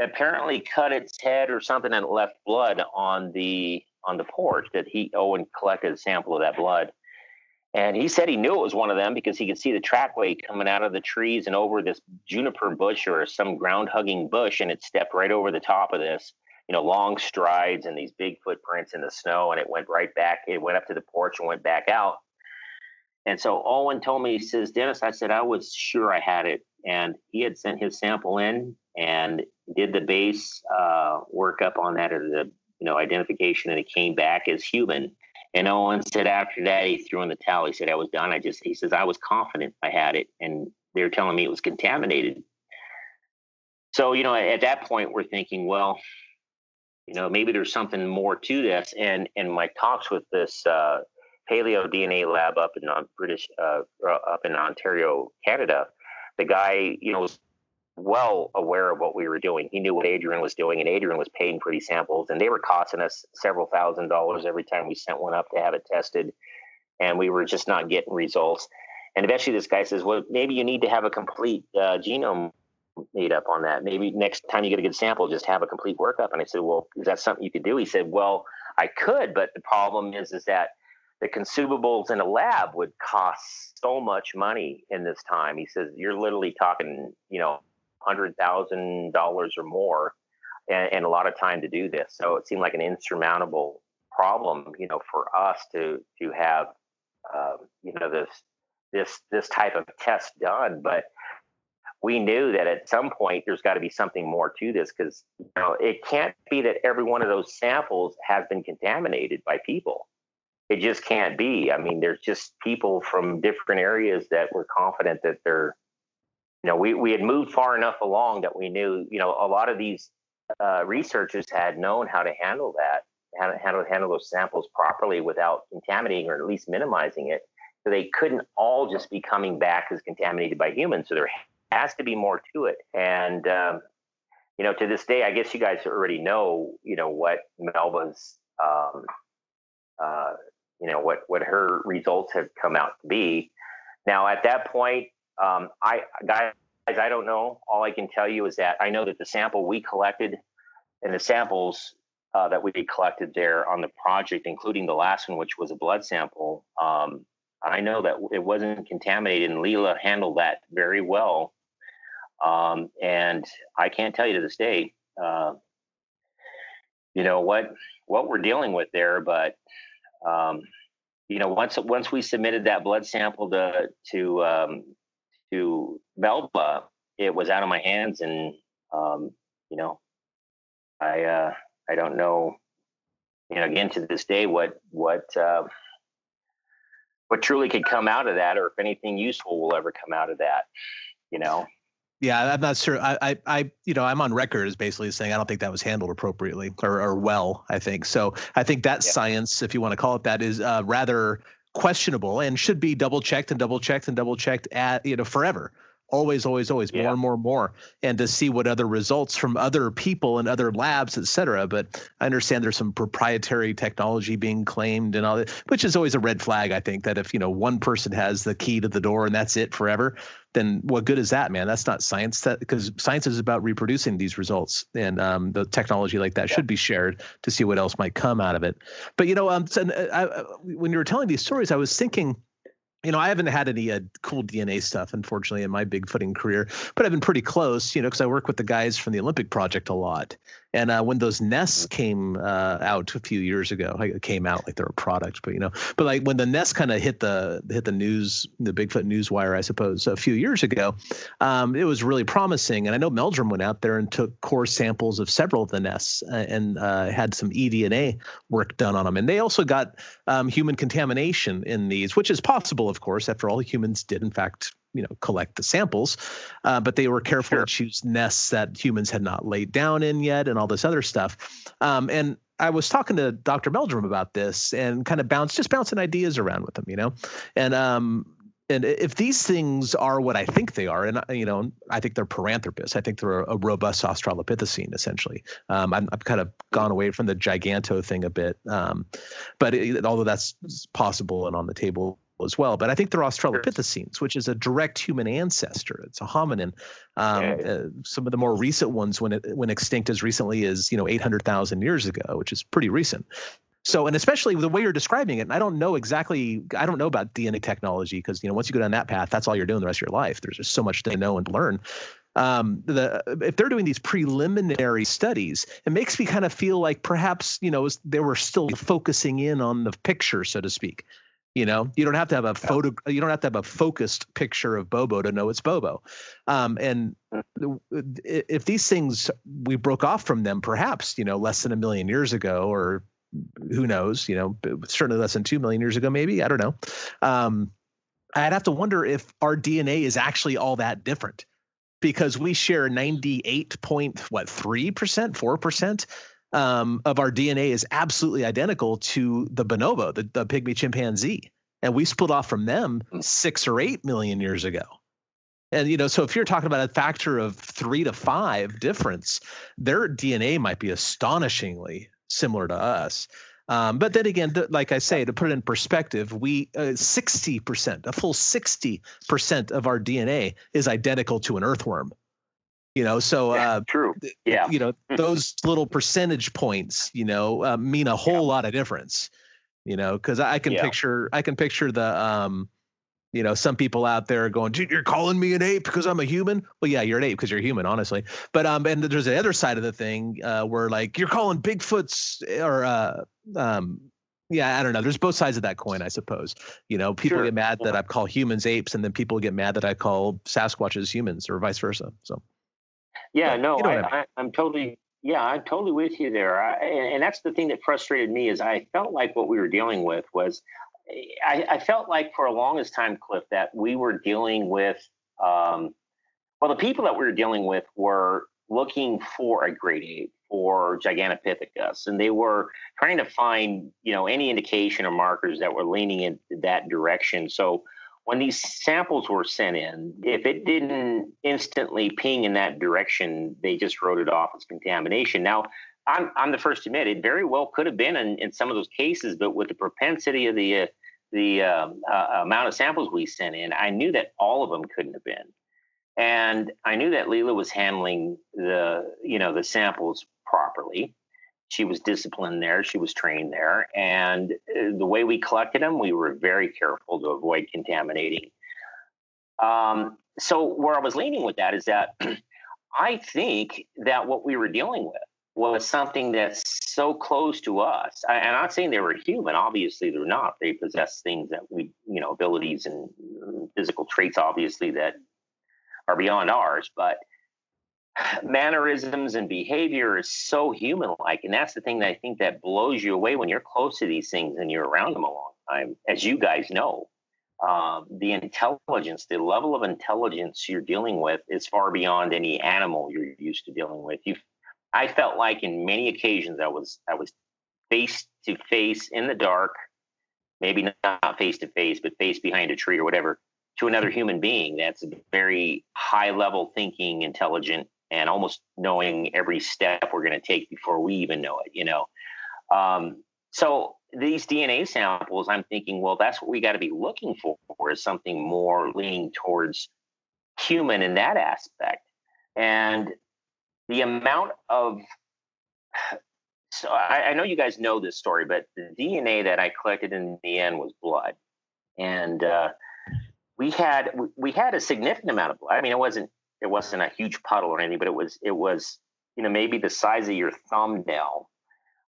apparently cut its head or something, and left blood on the on the porch. That he Owen collected a sample of that blood and he said he knew it was one of them because he could see the trackway coming out of the trees and over this juniper bush or some ground hugging bush. And it stepped right over the top of this, you know, long strides and these big footprints in the snow. And it went right back. It went up to the porch and went back out. And so Owen told me, he says, Dennis, I said, I was sure I had it. And he had sent his sample in and did the base uh, workup on that or the, you know, identification. And it came back as human. And Owen said after that, he threw in the towel. He said, I was done. I just, he says, I was confident I had it. And they were telling me it was contaminated. So, you know, at that point, we're thinking, well, you know, maybe there's something more to this. And in my talks with this uh, paleo DNA lab up in uh, British, uh, up in Ontario, Canada, the guy, you know, well aware of what we were doing. He knew what Adrian was doing, and Adrian was paying for these samples, and they were costing us several thousand dollars every time we sent one up to have it tested, and we were just not getting results. And eventually, this guy says, "Well, maybe you need to have a complete uh, genome made up on that. Maybe next time you get a good sample, just have a complete workup." And I said, "Well, is that something you could do?" He said, "Well, I could, but the problem is, is that." the consumables in a lab would cost so much money in this time. He says you're literally talking, you know, hundred thousand dollars or more, and, and, a lot of time to do this. So it seemed like an insurmountable problem, you know, for us to to have, um, you know, this this this type of test done. But we knew that at some point there's got to be something more to this because you know it can't be that every one of those samples has been contaminated by people. It just can't be. I mean, there's just people from different areas that we're confident that they're you know, we, we had moved far enough along that we knew, you know, a lot of these uh, researchers had known how to handle that, how to handle, handle those samples properly without contaminating or at least minimizing it. So they couldn't all just be coming back as contaminated by humans. So there has to be more to it. And um, you know, to this day, I guess you guys already know, you know, what Melba's, um, uh, you know, what what her results have come out to be. Now, at that point, um, I guys, I don't know. All I can tell you is that I know that the sample we collected and the samples uh, that we collected there on the project, including the last one, which was a blood sample, um, I know that it wasn't contaminated, and Leila handled that very well. Um, and I can't tell you to this day, uh, you know what what we're dealing with there, but um, you know once once we submitted that blood sample to to um, to Melba, it was out of my hands, and um, you know I uh, I don't know you know again to this day what what uh, what truly could come out of that, or if anything useful will ever come out of that. You know. Yeah, I'm not sure. I, I, I, you know, I'm on record as basically saying I don't think that was handled appropriately or, or well. I think so. I think that yeah. science, if you want to call it that, is uh, rather questionable and should be double checked and double checked and double checked at you know forever always always always yeah. more and more and more and to see what other results from other people and other labs et cetera but i understand there's some proprietary technology being claimed and all that which is always a red flag i think that if you know one person has the key to the door and that's it forever then what good is that, man? That's not science. That because science is about reproducing these results, and um, the technology like that yeah. should be shared to see what else might come out of it. But you know, um, so, uh, I, uh, when you were telling these stories, I was thinking you know, I haven't had any uh, cool DNA stuff, unfortunately, in my bigfooting career, but I've been pretty close, you know, because I work with the guys from the Olympic Project a lot. And uh, when those nests mm-hmm. came uh, out a few years ago, it came out like they're a product, but you know, but like when the nests kind of hit the hit the news, the Bigfoot news wire, I suppose, a few years ago, um, it was really promising. And I know Meldrum went out there and took core samples of several of the nests uh, and uh, had some eDNA work done on them. And they also got um, human contamination in these, which is possible, of course. After all, humans did in fact you know collect the samples, uh, but they were careful sure. to choose nests that humans had not laid down in yet, and all this other stuff. Um, and I was talking to Dr. Meldrum about this and kind of bounce just bouncing ideas around with him, you know, and um, and if these things are what I think they are, and you know, I think they're Paranthropus. I think they're a, robust Australopithecine, essentially. Um, I'm, I've kind of gone away from the giganto thing a bit, um, but it, although that's possible and on the table as well. But I think they're Australopithecines, which is a direct human ancestor. It's a hominin. Um, yeah, yeah. Uh, some of the more recent ones, when it when extinct as recently as you know 800,000 years ago, which is pretty recent. So, and especially the way you're describing it, and I don't know exactly, I don't know about DNA technology because you know once you go down that path, that's all you're doing the rest of your life. There's just so much to know and learn. Um, the if they're doing these preliminary studies, it makes me kind of feel like perhaps you know they were still focusing in on the picture, so to speak. You know, you don't have to have a photo. You don't have to have a focused picture of Bobo to know it's Bobo. Um, and mm. if these things we broke off from them, perhaps you know, less than a million years ago, or who knows, you know, certainly less than two million years ago, maybe I don't know. Um, I'd have to wonder if our DNA is actually all that different because we share 98 point what three percent, four percent um, of our DNA is absolutely identical to the bonobo, the, the pygmy chimpanzee. And we split off from them six or eight million years ago. And you know, so if you're talking about a factor of three to five difference, their DNA might be astonishingly similar to us. Um, but then again, like I say, to put it in perspective, we uh, sixty uh, percent, a full sixty percent of our DNA is identical to an earthworm you know so uh true yeah you know those little percentage points you know uh, mean a whole yeah. lot of difference you know because i can yeah. picture i can picture the um you know some people out there going dude you're calling me an ape because i'm a human well yeah you're an ape because you're human honestly but um and there's the other side of the thing uh where like you're calling bigfoots or uh um yeah, I don't know. There's both sides of that coin, I suppose. You know, people sure. get mad that I call humans apes, and then people get mad that I call Sasquatches humans, or vice versa. So yeah, no, you know I, I, am totally, yeah, I'm totally with you there. I, and, and, that's the thing that frustrated me is I felt like what we were dealing with was, I, I felt like for a longest time, Cliff, that we were dealing with, um, well, the people that we were dealing with were looking for a great ape for Gigantopithecus, and they were trying to find, you know, any indication or markers that were leaning in that direction. So when these samples were sent in, if it didn't instantly ping in that direction, they just wrote it off as contamination. Now, I'm, I'm the first to admit it very well could have been in, in some of those cases, but with the propensity of the uh, the um, uh, amount of samples we sent in, I knew that all of them couldn't have been, and I knew that Leila was handling the you know the samples properly. She was disciplined there. She was trained there, and uh, the way we collected them, we were very careful to avoid contaminating. Um, so where I was leaning with that is that I think that what we were dealing with was something that's so close to us. I, I'm not saying they were human. Obviously, they're not. They possess things that we, you know, abilities and physical traits, obviously, that are beyond ours. But mannerisms and behavior is so human-like, and that's the thing that I think that blows you away when you're close to these things and you're around them a long time, as you guys know. Um, the intelligence, the level of intelligence you're dealing with is far beyond any animal you're used to dealing with. You I felt like in many occasions I was I was face to face in the dark, maybe not face to face, but face behind a tree or whatever, to another human being that's very high level thinking, intelligent, and almost knowing every step we're going to take before we even know it. You know, um, so these DNA samples, I'm thinking, well, that's what we got to be looking for is something more leaning towards human in that aspect. And the amount of so I, I, know you guys know this story, but the DNA that I collected in the end was blood, and uh, we had we had a significant amount of blood. I mean, it wasn't it wasn't a huge puddle or anything, but it was it was you know maybe the size of your thumbnail,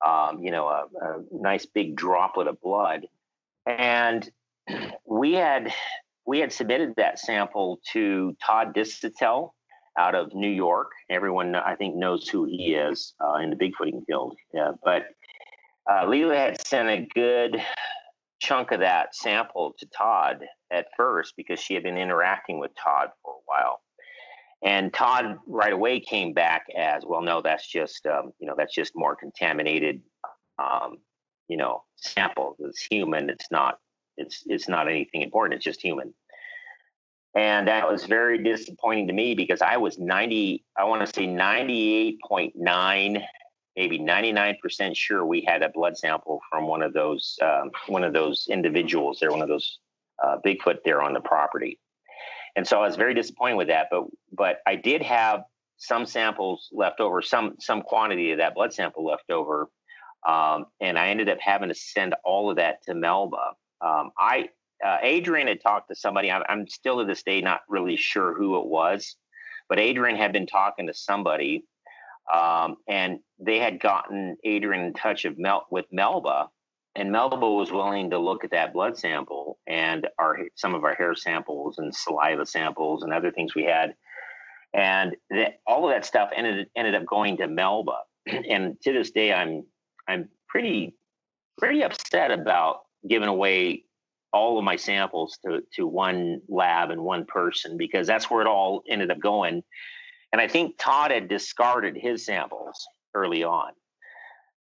um, you know, a, a nice big droplet of blood, and we had we had submitted that sample to Todd Disotell out of New York. Everyone, I think, knows who he is uh, in the Bigfooting field. Yeah, but uh, Leila had sent a good chunk of that sample to Todd at first because she had been interacting with Todd for a while. And Todd right away came back as, well, no, that's just, um, you know, that's just more contaminated, um, you know, sample. It's human. It's not, it's, it's not anything important. It's just human. And that was very disappointing to me because I was 90, I want to say 98.9, maybe 99% sure we had a blood sample from one of those, um, one of those individuals there, one of those uh, Bigfoot there on the property. And so I was very disappointed with that. But, but I did have some samples left over, some, some quantity of that blood sample left over. Um, and I ended up having to send all of that to Melba. Um, I uh, Adrian had talked to somebody. I'm, I'm, still to this day not really sure who it was, but Adrian had been talking to somebody, um, and they had gotten Adrian in touch of Mel- with Melba, and Melba was willing to look at that blood sample and our some of our hair samples and saliva samples and other things we had, and that, all of that stuff ended ended up going to Melba. and to this day, I'm I'm pretty pretty upset about giving away all of my samples to to one lab and one person because that's where it all ended up going. And I think Todd had discarded his samples early on.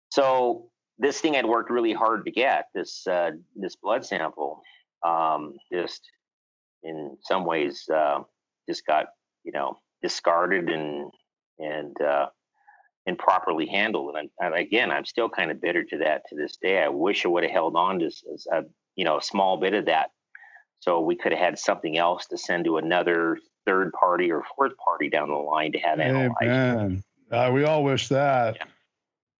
So this thing I'd worked really hard to get this uh, this blood sample. Um, just in some ways, uh, just got you know discarded and and uh, improperly handled. And I, again, I'm still kind of bitter to that to this day. I wish I would have held on to a, you know a small bit of that so we could have had something else to send to another third party or fourth party down the line to have analyzed. Amen. Uh, we all wish that. Yeah.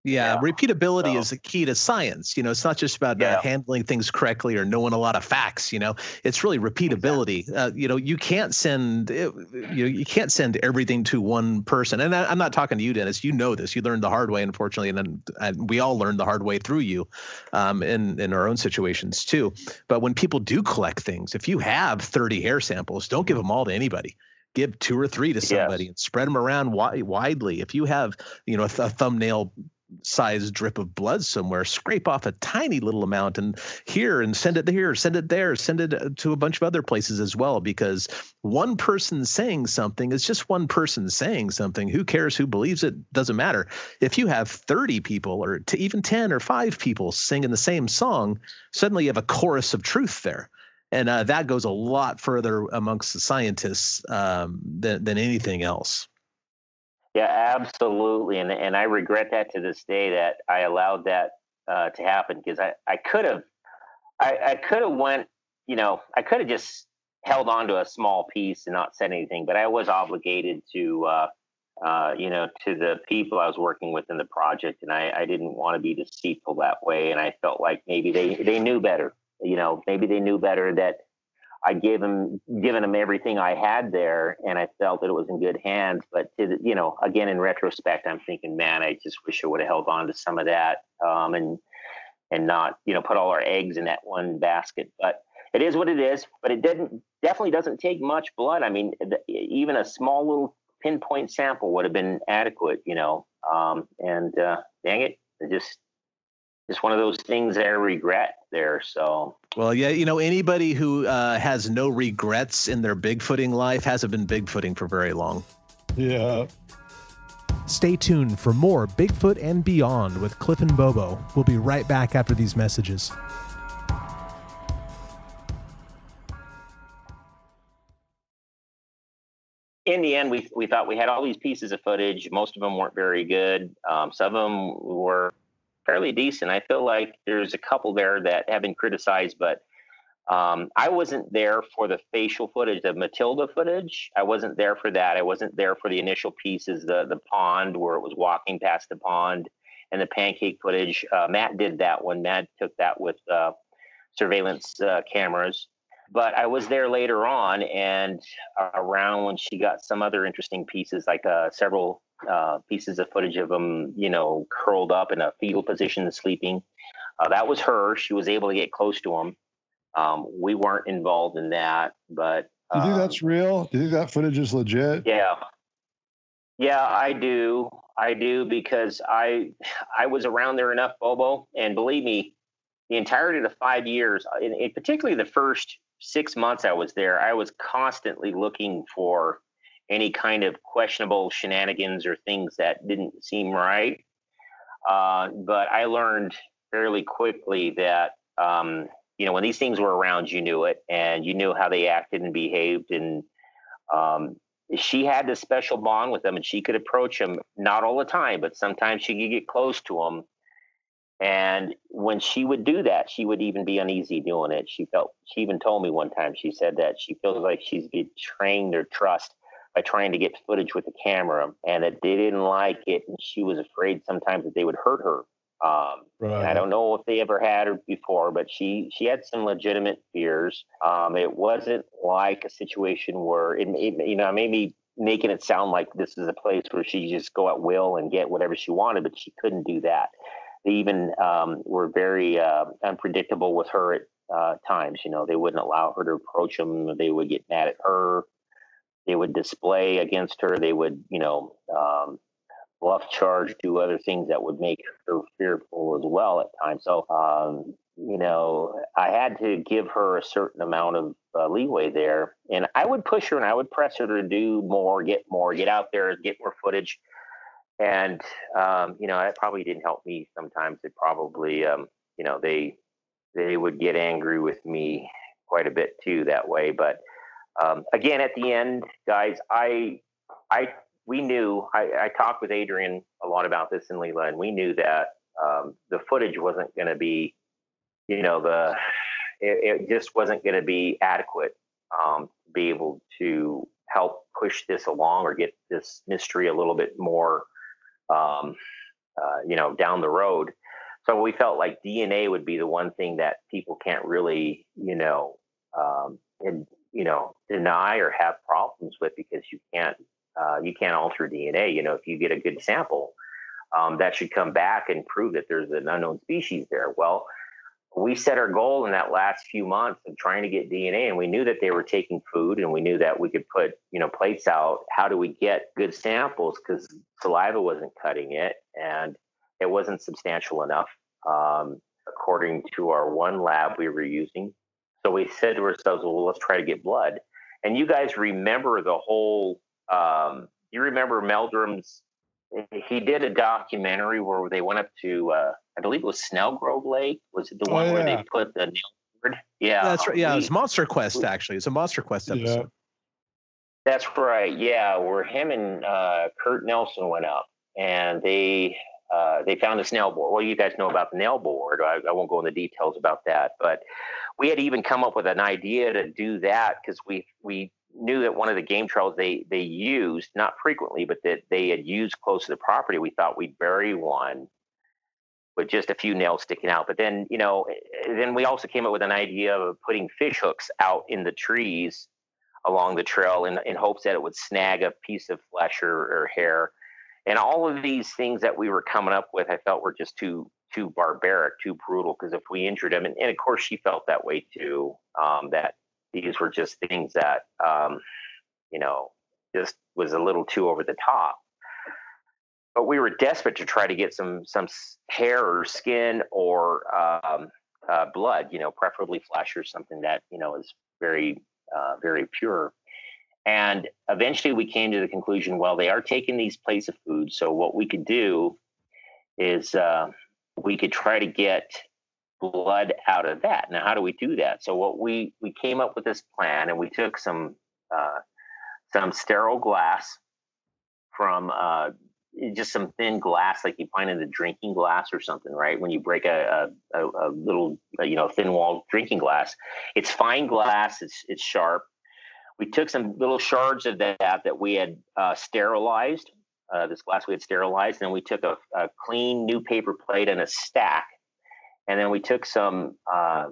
Yeah, yeah. repeatability so, is the key to science. You know, it's not just about uh, yeah. uh, handling things correctly or knowing a lot of facts. You know, it's really repeatability. Exactly. Uh, you know, you can't send you know you can't send everything to one person. And I, am not talking to you, Dennis. You know this. You learned the hard way, unfortunately, and, and we all learned the hard way through you, um, in in our own situations too. But when people do collect things, if you have 30 hair samples, don't give them all to anybody give two or three to somebody yes. and spread them around wi- widely. If you have, you know, a, th- a thumbnail size drip of blood somewhere, scrape off a tiny little amount and here and send it here, send it there, send it uh, to a bunch of other places as well. Because one person saying something is just one person saying something. Who cares who believes it? Doesn't matter. If you have 30 people or even 10 or five people singing the same song, suddenly you have a chorus of truth there. And uh, that goes a lot further amongst the scientists um, than, than anything else. Yeah, absolutely, and and I regret that to this day that I allowed that uh, to happen because I I could have I, I could have went you know I could have just held on to a small piece and not said anything, but I was obligated to uh, uh, you know to the people I was working with in the project, and I I didn't want to be deceitful that way, and I felt like maybe they they knew better, you know, maybe they knew better that I gave him given him everything I had there, and I felt that it was in good hands. But to the, you know, again in retrospect, I'm thinking, man, I just wish I would have held on to some of that, um, and and not you know put all our eggs in that one basket. But it is what it is. But it didn't definitely doesn't take much blood. I mean, the, even a small little pinpoint sample would have been adequate, you know. Um, and uh, dang it, it just just one of those things that I regret there. So, well, yeah, you know, anybody who uh, has no regrets in their bigfooting life hasn't been bigfooting for very long. Yeah. Stay tuned for more Bigfoot and Beyond with Cliff and Bobo. We'll be right back after these messages. in the end, we we thought we had all these pieces of footage. Most of them weren't very good. Um, some of them were fairly decent. I feel like there's a couple there that have been criticized, but um, I wasn't there for the facial footage, the Matilda footage. I wasn't there for that. I wasn't there for the initial pieces, the the pond where it was walking past the pond, and the pancake footage. Uh, Matt did that one. Matt took that with uh, surveillance uh, cameras. But I was there later on, and around when she got some other interesting pieces, like uh, several uh, pieces of footage of him, you know, curled up in a fetal position, sleeping. Uh, that was her. She was able to get close to him. Um, we weren't involved in that, but. Do you think that's um, real? Do you think that footage is legit? Yeah. Yeah, I do. I do because I I was around there enough, Bobo, and believe me, the entirety of the five years, in, in particularly the first six months I was there, I was constantly looking for any kind of questionable shenanigans or things that didn't seem right. Uh, but I learned fairly quickly that um, you know when these things were around, you knew it, and you knew how they acted and behaved. And um, she had this special bond with them, and she could approach them not all the time, but sometimes she could get close to them. And when she would do that, she would even be uneasy doing it. She felt. She even told me one time. She said that she feels like she's betraying their trust by trying to get footage with the camera and that they didn't like it and she was afraid sometimes that they would hurt her um, right. I don't know if they ever had her before, but she she had some legitimate fears. Um, it wasn't like a situation where it, it you know maybe making it sound like this is a place where she just go at will and get whatever she wanted, but she couldn't do that. They even um, were very uh, unpredictable with her at uh, times. You know, they wouldn't allow her to approach them. They would get mad at her they would display against her. They would, you know, um, bluff charge, do other things that would make her fearful as well at times. So, um, you know, I had to give her a certain amount of uh, leeway there, and I would push her and I would press her to do more, get more, get out there, get more footage. And um, you know, that probably didn't help me. Sometimes it probably, um, you know, they they would get angry with me quite a bit too that way. But um, again, at the end, guys, I, I, we knew. I, I, talked with Adrian a lot about this in Leila, and we knew that um, the footage wasn't going to be, you know, the, it, it just wasn't going to be adequate um, to be able to help push this along or get this mystery a little bit more, um, uh, you know, down the road. So we felt like DNA would be the one thing that people can't really, you know, um, and you know deny or have problems with because you can't uh, you can't alter DNA. You know, if you get a good sample, um, that should come back and prove that there's an unknown species there. Well, we set our goal in that last few months of trying to get DNA, and we knew that they were taking food, and we knew that we could put you know plates out. How do we get good samples? Because saliva wasn't cutting it, and it wasn't substantial enough, um, according to our one lab we were using. So we said to ourselves, well, let's try to get blood. And you guys remember the whole, um, you remember Meldrum's, he did a documentary where they went up to, uh, I believe it was Snelgrove Lake. Was it the one oh, yeah. where they put the nail board? Yeah. That's right. Yeah, we, it was Monster Quest, actually. It's a Monster Quest episode. Yeah. That's right. Yeah, where him and uh, Kurt Nelson went up and they uh, they found a snail board. Well, you guys know about the nail board. I, I, won't go into details about that, but we had even come up with an idea to do that because we we knew that one of the game trails they they used not frequently, but that they had used close to the property. We thought we'd bury one with just a few nails sticking out. But then you know, eh, then we also came up with an idea of putting fish hooks out in the trees along the trail in, in hopes that it would snag a piece of flesh or, or hair and all of these things that we were coming up with, I felt were just too too barbaric, too brutal. Because if we injured him, and, and, of course she felt that way too, um, that these were just things that um, you know just was a little too over the top. But we were desperate to try to get some some hair or skin or um, uh, blood, you know, preferably flesh or something that you know is very uh, very pure. And eventually we came to the conclusion well, they are taking these plates of food. So what we could do is uh, we could try to get blood out of that. Now, how do we do that? So what we we came up with this plan, and we took some uh, some sterile glass from uh, just some thin glass, like you find in the drinking glass or something, right? When you break a a, a little you know thin wall drinking glass, it's fine glass. It's it's sharp we took some little shards of that that we had uh, sterilized, uh, this glass we had sterilized, and we took a, a, clean new paper plate and a stack, and then we took some uh,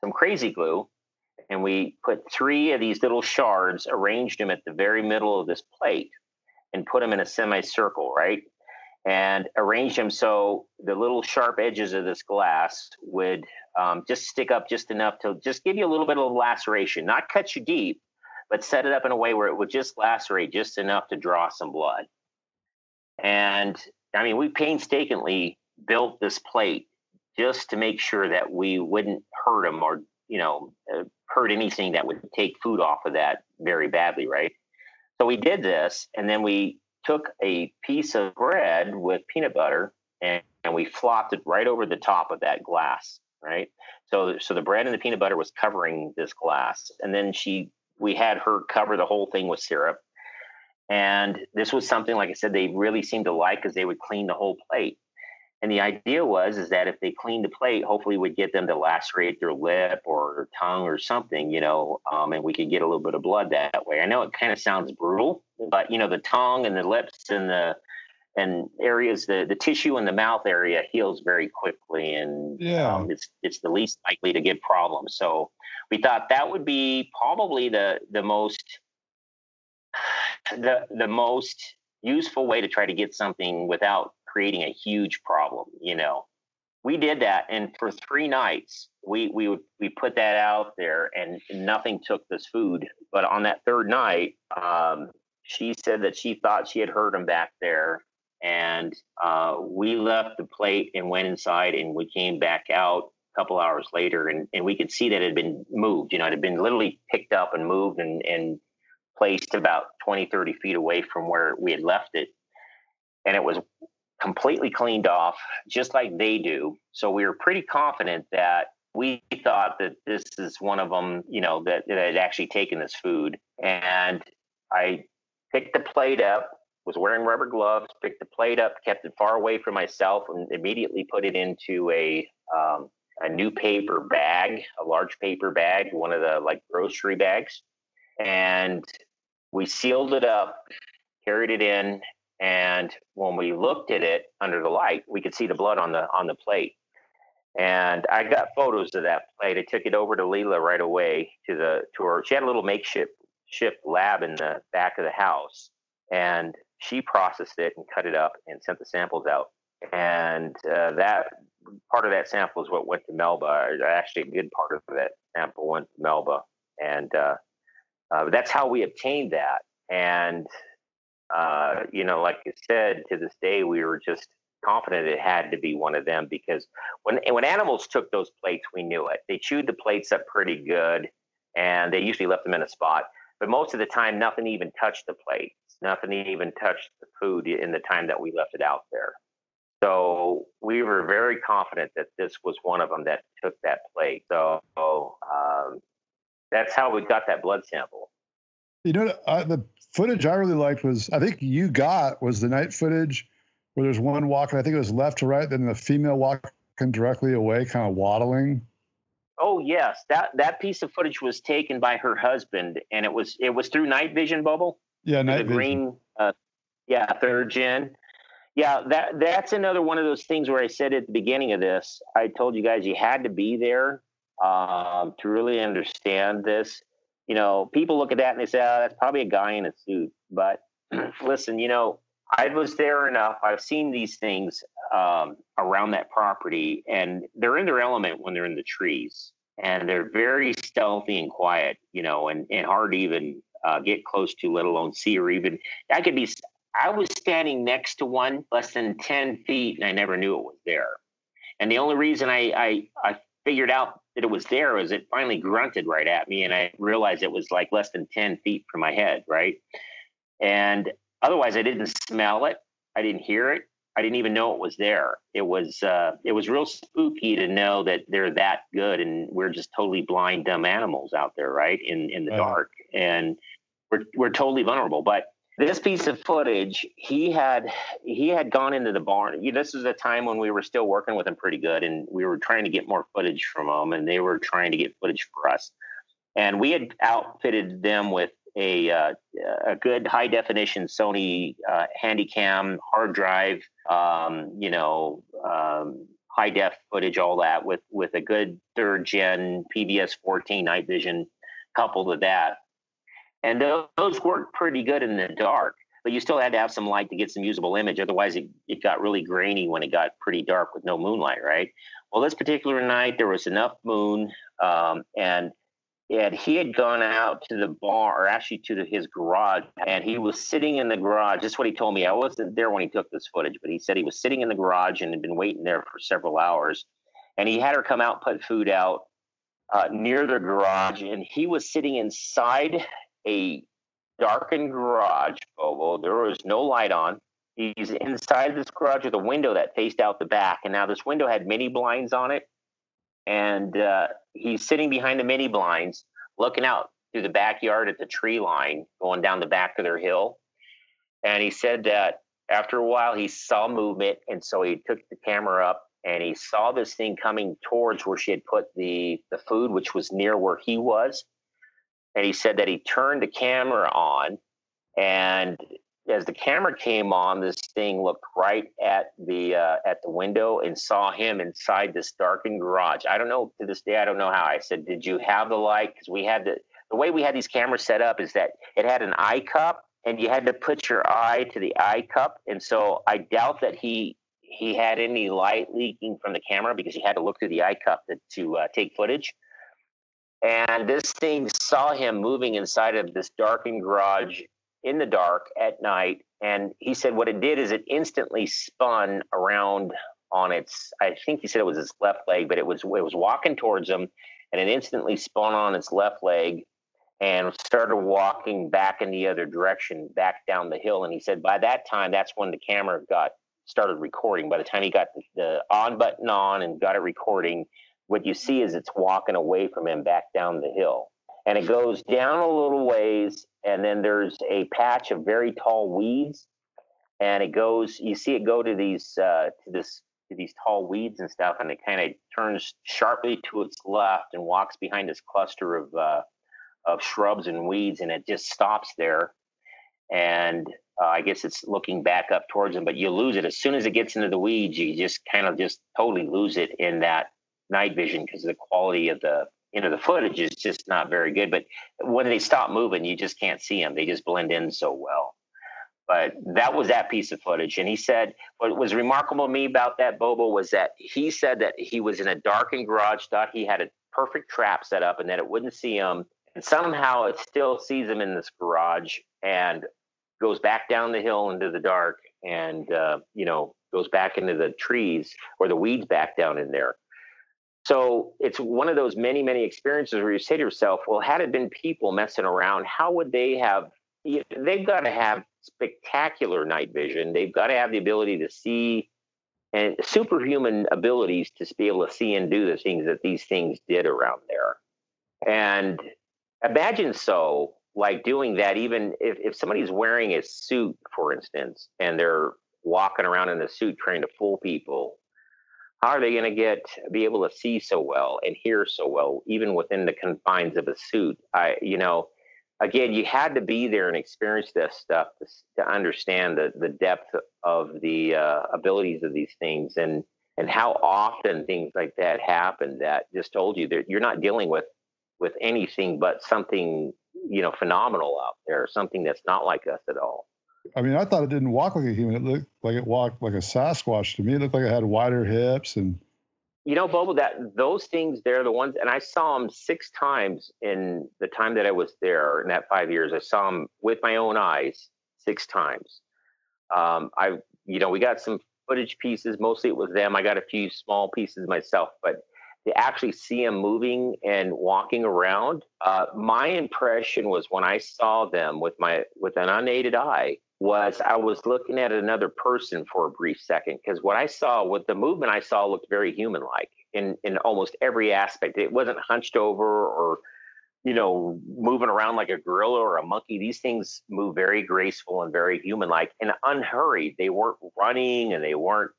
some crazy glue, and we put three of these little shards, arranged them at the very middle of this plate, and put them in a semicircle, right? And arranged them so the little sharp edges of this glass would um, just stick up just enough to just give you a little bit of laceration, not cut you deep, but set it up in a way where it would just lacerate just enough to draw some blood. And I mean, we painstakingly built this plate just to make sure that we wouldn't hurt them or, you know, uh, hurt anything that would take food off of that very badly, right? So we did this, and then we took a piece of bread with peanut butter and, and we flopped it right over the top of that glass, right? So, so the bread and the peanut butter was covering this glass, and then she we had her cover the whole thing with syrup. And this was something, like I said, they really seemed to like because they would clean the whole plate. And the idea was is that if they cleaned the plate, hopefully we'd get them to lacerate their lip or tongue or something, you know, um, and we could get a little bit of blood that way. I know it kind of sounds brutal, but you know, the tongue and the lips and the and areas the the tissue in the mouth area heals very quickly, and yeah, um, it's it's the least likely to get problems. So we thought that would be probably the the most the the most useful way to try to get something without creating a huge problem you know? We did that and for three nights we we would we put that out there and nothing took this food. But on that third night um, she said that she thought she had heard him back there and uh, we left the plate and went inside and we came back out a couple hours later and, and we could see that it had been moved you know it had been literally picked up and moved and, and placed about 20 30 feet away from where we had left it. And it was completely cleaned off just like they do. So we were pretty confident that we thought that this is one of them you know that, that had actually taken this food. And i picked the plate up was wearing rubber gloves picked the plate up kept it far away from myself and immediately put it into a um, a new paper bag, a large paper bag, one of the like grocery bags. And we sealed it up, carried it in, and when we looked at it under the light, we could see the blood on the on the plate. And I got photos of that plate. I took it over to Leila right away to the to her. She had a little makeshift shift lab in the back of the house, and she processed it and cut it up and sent the samples out. And uh, that part of that sample is what went to Melba. Actually, a good part of that sample went to Melba, and uh, uh, that's how we obtained that. And uh, you know, like I said, to this day, we were just confident it had to be one of them because when when animals took those plates, we knew it. They chewed the plates up pretty good, and they usually left them in a spot. But most of the time, nothing even touched the plates. Nothing even touched the food in the time that we left it out there. So we were very confident that this was one of them that took that plate. So um, that's how we got that blood sample. You know, uh, the footage I really liked was I think you got was the night footage where there's one walking. I think it was left to right, then the female walking directly away, kind of waddling. Oh yes, that that piece of footage was taken by her husband, and it was it was through night vision, Bobo. Yeah, night the vision. green. Uh, yeah, third gen. Yeah, that that's another one of those things where I said at the beginning of this, I told you guys you had to be there um, to really understand this. You know, people look at that and they say, "Oh, that's probably a guy in a suit." But listen, you know, I was there enough. I've seen these things um, around that property, and they're in their element when they're in the trees, and they're very stealthy and quiet. You know, and and hard to even uh, get close to, let alone see or even. I could be I was standing next to one less than 10 feet and I never knew it was there. And the only reason I, I, I figured out that it was there was it finally grunted right at me and I realized it was like less than 10 feet from my head, right? And otherwise I didn't smell it. I didn't hear it. I didn't even know it was there. It was uh, it was real spooky to know that they're that good, and we're just totally blind, dumb animals out there, right? In in the Right. dark, and we're we're totally vulnerable. But this piece of footage, he had he had gone into the barn. This is a time when we were still working with him pretty good, and we were trying to get more footage from them, and they were trying to get footage for us. And we had outfitted them with a uh, a good high definition Sony uh, Handycam hard drive, um, you know, um, high def footage, all that with with a good third gen PVS 14 night vision coupled with that. And those, worked pretty good in the dark, but you still had to have some light to get some usable image. Otherwise, it, it got really grainy when it got pretty dark with no moonlight, right? Well, this particular night, there was enough moon, um, and and he had gone out to the bar, or actually to the, his garage, and he was sitting in the garage. That's what he told me. I wasn't there when he took this footage, but he said he was sitting in the garage and had been waiting there for several hours. And he had her come out, put food out uh, near the garage, and he was sitting inside a darkened garage. Bobo, there was no light on. He's inside this garage with a window that faced out the back, and now this window had mini blinds on it and uh, he's sitting behind the mini blinds, looking out through the backyard at the tree line going down the back of their hill. And he said that after a while he saw movement, and so he took the camera up and he saw this thing coming towards where she had put the the food, which was near where he was. And he said that he turned the camera on, and as the camera came on, this thing looked right at the uh, at the window and saw him inside this darkened garage. I don't know to this day. I don't know how. I said, "Did you have the light?" Because we had the the way we had these cameras set up is that it had an eye cup, and you had to put your eye to the eye cup. And so I doubt that he he had any light leaking from the camera because he had to look through the eye cup to, to uh, take footage. And this thing saw him moving inside of this darkened garage in the dark at night. And he said what it did is it instantly spun around on its, I think he said it was its left leg, but it was, it was walking towards him and it instantly spun on its left leg and started walking back in the other direction, back down the hill. And he said by that time, that's when the camera got started recording. By the time he got the on button on and got it recording, what you see is it's walking away from him back down the hill. And it goes down a little ways and then there's a patch of very tall weeds. And it goes you see it go to these uh, to this to these tall weeds and stuff and it kind of turns sharply to its left and walks behind this cluster of uh, of shrubs and weeds and it just stops there. And uh, i guess it's looking back up towards him but you lose it. As soon as it gets into the weeds you just kind of just totally lose it in that night vision because the quality of the you know the footage is just not very good but when they stop moving you just can't see them they just blend in so well but that was that piece of footage and he said what was remarkable to me about that bobo was that he said that he was in a darkened garage thought he had a perfect trap set up and that it wouldn't see him and somehow it still sees him in this garage and goes back down the hill into the dark and uh, you know goes back into the trees or the weeds back down in there. So it's one of those many, many experiences where you say to yourself, well, had it been people messing around, how would they have? They've got to have spectacular night vision. They've got to have the ability to see and superhuman abilities to be able to see and do the things that these things did around there. And imagine so, like doing that, even if, if somebody's wearing a suit, for instance, and they're walking around in a suit trying to fool people, how are they going to get be able to see so well and hear so well, even within the confines of a suit? I, you know, again, you had to be there and experience this stuff to, to understand the the depth of the uh, abilities of these things and and how often things like that happen. That just told you that you're not dealing with with anything but something you know phenomenal out there, something that's not like us at all. I mean, I thought it didn't walk like a human. It looked like it walked like a Sasquatch to me. It looked like it had wider hips and. You know, Bobo, that those things they're the ones, and I saw them six times in the time that I was there in that five years. I saw them with my own eyes six times. Um, I, you know, we got some footage pieces. Mostly it was them. I got a few small pieces myself, but to actually see them moving and walking around, uh, my impression was when I saw them with my with an unaided eye, was I was looking at another person for a brief second because what I saw with the movement I saw looked very human like in in almost every aspect. It wasn't hunched over or you know moving around like a gorilla or a monkey. These things move very graceful and very human like and unhurried. They weren't running and they weren't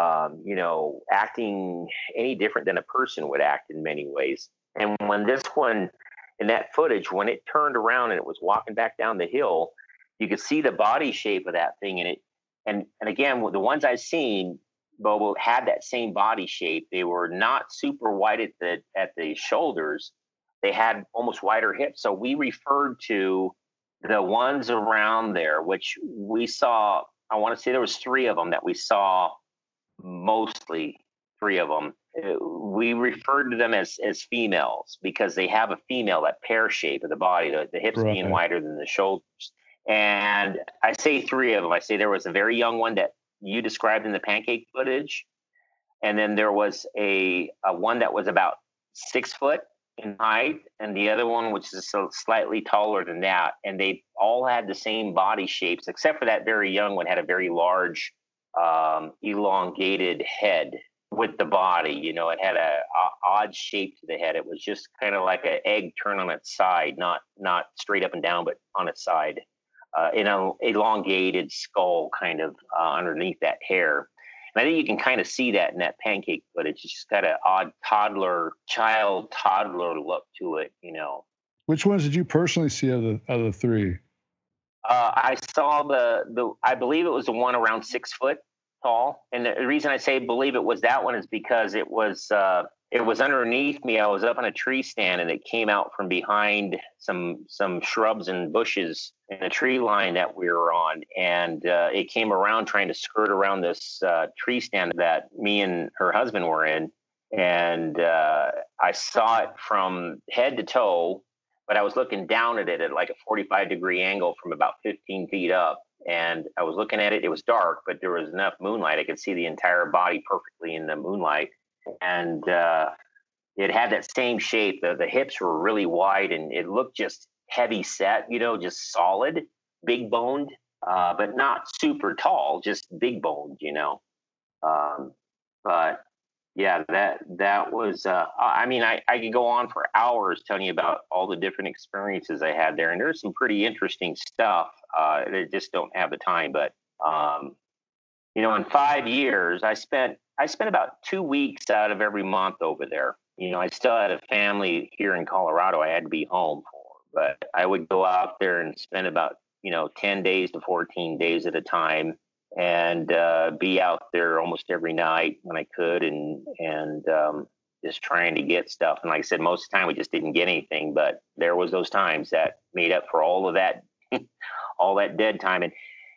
um, you know acting any different than a person would act in many ways. And when this one in that footage when it turned around and it was walking back down the hill you could see the body shape of that thing in it. And and again, the ones I've seen, Bobo had that same body shape. They were not super wide at the at the shoulders. They had almost wider hips. So we referred to the ones around there, which we saw. I want to say there was three of them that we saw mostly three of them. Uh, we referred to them as as females because they have a female that pear shape of the body, the, the hips right. being wider than the shoulders. And I say three of them. I say there was a very young one that you described in the pancake footage. And then there was a, a one that was about six foot in height, and the other one which is slightly taller than that. And they all had the same body shapes, except for that very young one had a very large, um, elongated head with the body. You know, it had a, a, odd shape to the head. It was just kind of like an egg turned on its side, not not straight up and down, but on its side uh, an elongated skull kind of uh, underneath that hair. And I think you can kind of see that in that pancake footage. It's just got an odd toddler, child toddler look to it, you know. Which ones did you personally see of the of the three? Uh, I saw the the I believe it was the one around six foot tall, and the reason I say believe it was that one is because it was uh, it was underneath me. I was up on a tree stand, and it came out from behind some some shrubs and bushes in the tree line that we were on, and uh, it came around trying to skirt around this uh, tree stand that me and her husband were in, and uh, I saw it from head to toe, but I was looking down at it at like a 45 degree angle from about 15 feet up. And I was looking at it. It was dark, but there was enough moonlight. I could see the entire body perfectly in the moonlight and uh, it had that same shape. The, the hips were really wide and it looked just heavy set, you know, just solid, big boned, uh, but not super tall, just big boned, you know. Um, but yeah, that that was. Uh, I mean, I I could go on for hours telling you about all the different experiences I had there, and there's some pretty interesting stuff. Uh, I just don't have the time, but um, you know, in five years, I spent I spent about two weeks out of every month over there. You know, I still had a family here in Colorado. I had to be home for, but I would go out there and spend about you know ten days to fourteen days at a time, and uh, be out there almost every night when I could, and and um, just trying to get stuff. And like I said, most of the time we just didn't get anything, but there was those times that made up for all of that, all that dead time. And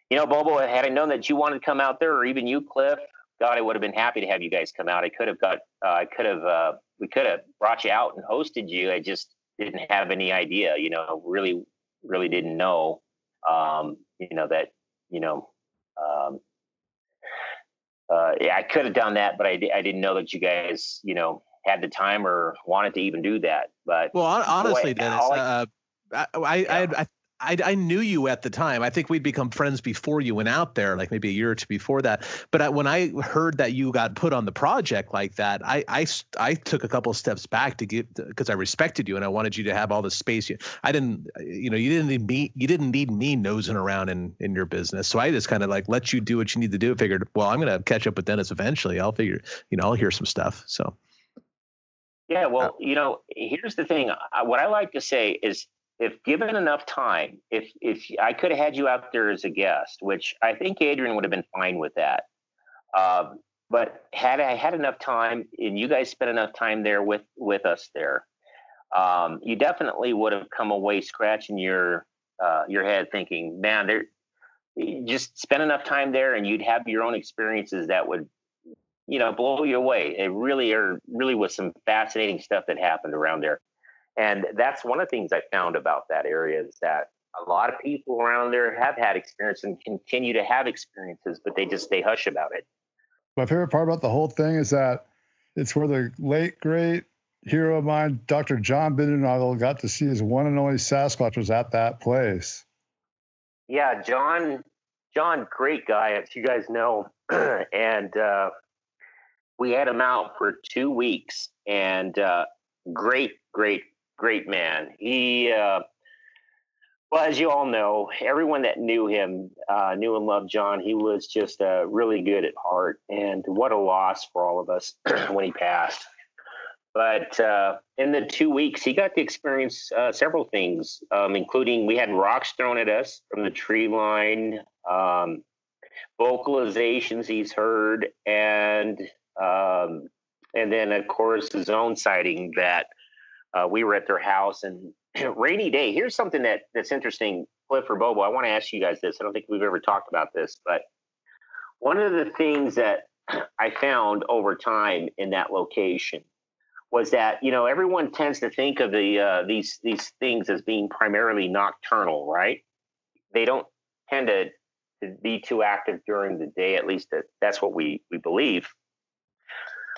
you know, Bobo, had I known that you wanted to come out there, or even you, Cliff, God, I would have been happy to have you guys come out. I could have got, uh, I could have, uh, we could have brought you out and hosted you. I just didn't have any idea, you know, really, really didn't know, um, you know, that, you know, Um, uh, yeah, I could have done that, but I, I didn't know that you guys, you know, had the time or wanted to even do that. But well, honestly, boy, Dennis, I, uh, I, I, yeah. I, I, I knew you at the time. I think we'd become friends before you went out there, like maybe a year or two before that. But I, when I heard that you got put on the project like that, I I, I took a couple steps back to get because I respected you and I wanted you to have all the space. You, I didn't, you know, you didn't need me. You didn't need me nosing around in in your business. So I just kind of like let you do what you need to do. Figured, well, I'm gonna catch up with Dennis eventually. I'll figure, you know, I'll hear some stuff. So. Yeah, well, uh, you know, here's the thing. What I like to say is if given enough time, if if I could have had you out there as a guest, which I think Adrian would have been fine with that. Um, but had I had enough time, and you guys spent enough time there with with us there, um, you definitely would have come away scratching your uh, your head, thinking, "Man, there." Just spend enough time there, and you'd have your own experiences that would, you know, blow you away. It really are really was some fascinating stuff that happened around there. And that's one of the things I found about that area is that a lot of people around there have had experience and continue to have experiences, but they just stay hush about it. My favorite part about the whole thing is that it's where the late great hero of mine, Dr. John Bindernagel, got to see his one and only Sasquatch was at that place. Yeah, John, John, great guy, as you guys know, and uh, we had him out for two weeks, and uh, great, great great man. He, uh, well, as you all know, everyone that knew him uh, knew and loved John. He was just uh, really good at heart, and what a loss for all of us when he passed. But uh, in the two weeks, he got to experience uh, several things, um, including we had rocks thrown at us from the tree line, um, vocalizations he's heard, and um, and then of course his own sighting that uh, we were at their house and rainy day. Here's something that that's interesting, Cliff or Bobo. I want to ask you guys this. I don't think we've ever talked about this, but one of the things that I found over time in that location was that you know everyone tends to think of the uh, these these things as being primarily nocturnal, right? They don't tend to, to be too active during the day. At least that, that's what we we believe.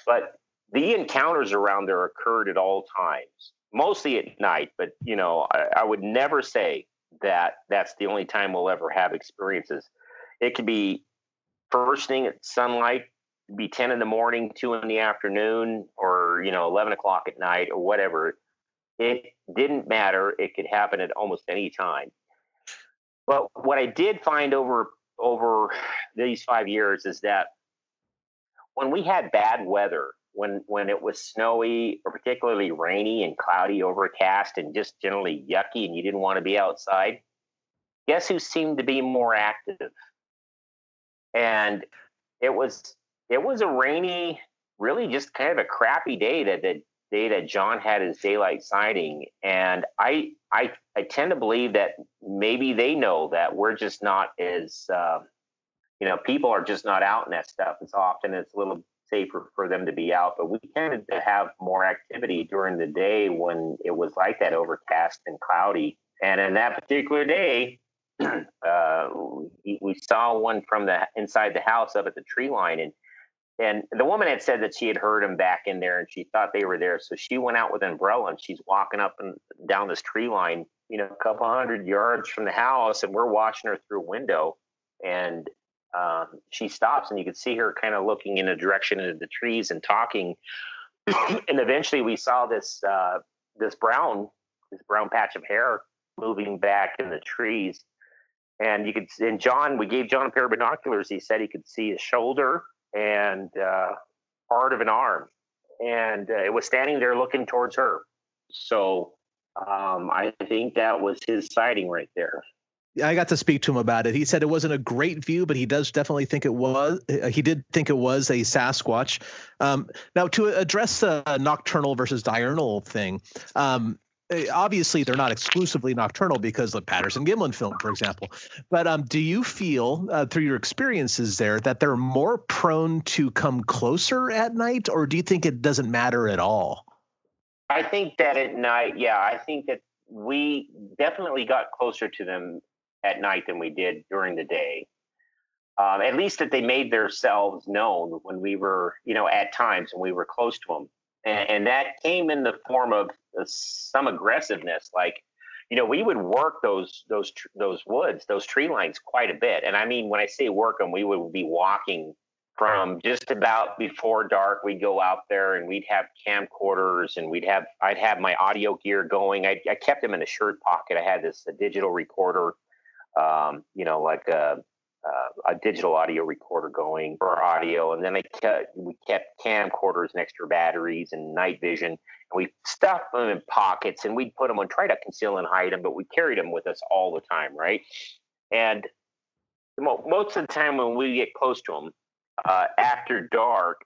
But the encounters around there occurred at all times, mostly at night. But you know, I, I would never say that that's the only time we'll ever have experiences. It could be first thing at sunlight, be 10 in the morning, two in the afternoon, or, you know, 11 o'clock at night or whatever. It didn't matter. It could happen at almost any time. But what I did find over, over these five years is that when we had bad weather, when when it was snowy or particularly rainy and cloudy, overcast, and just generally yucky, and you didn't want to be outside, guess who seemed to be more active? And it was it was a rainy, really just kind of a crappy day that the day that John had his daylight sighting. And I I I tend to believe that maybe they know that we're just not as uh, you know people are just not out in that stuff as often. It's a little safer for them to be out. But we tended to have more activity during the day when it was like that, overcast and cloudy. And in that particular day, uh, we saw one from the inside the house up at the tree line, and and the woman had said that she had heard him back in there, and she thought they were there. So she went out with an umbrella, and she's walking up and down this tree line, you know, a couple hundred yards from the house, and we're watching her through a window. And um, she stops and you could see her kind of looking in a direction into the trees and talking. and eventually we saw this uh, this brown this brown patch of hair moving back in the trees. And you could and John, we gave John a pair of binoculars. He said he could see a shoulder and uh, part of an arm, and uh, it was standing there looking towards her. So um, I think that was his sighting right there. I got to speak to him about it. He said it wasn't a great view, but he does definitely think it was. Uh, he did think it was a Sasquatch. Um, now, to address the nocturnal versus diurnal thing, um, eh, obviously they're not exclusively nocturnal because the Patterson Gimlin film, for example. But um, do you feel uh, through your experiences there that they're more prone to come closer at night, or do you think it doesn't matter at all? I think that at night, yeah, I think that we definitely got closer to them at night than we did during the day. um, at least that they made themselves known when we were, you know, at times when we were close to them. And, and that came in the form of uh, some aggressiveness. Like, you know, we would work those those those woods, those tree lines quite a bit. And I mean, when I say work them, we would be walking from just about before dark. We'd go out there and we'd have camcorders and we'd have I'd have my audio gear going. I, I kept them in a shirt pocket. I had this a digital recorder, um, you know, like a uh, a digital audio recorder going for audio, and then I kept we kept camcorders and extra batteries and night vision, and we stuffed them in pockets, and we'd put them on, try to conceal and hide them, but we carried them with us all the time, right? And most of the time when we get close to them uh, after dark,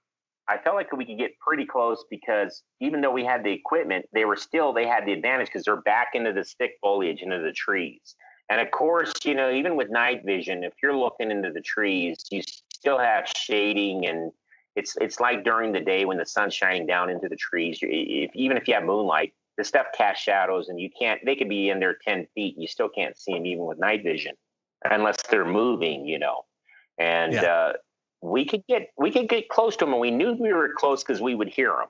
I felt like we could get pretty close because even though we had the equipment, they were still they had the advantage because they're back into the thick foliage into the trees. And of course, you know, even with night vision, if you're looking into the trees, you still have shading and it's it's like during the day when the sun's shining down into the trees. If, even if you have moonlight, the stuff casts shadows, and you can't. They could be in there ten feet, and you still can't see them even with night vision, unless they're moving. You know, and yeah. uh, we could get we could get close to them, and we knew we were close because we would hear them.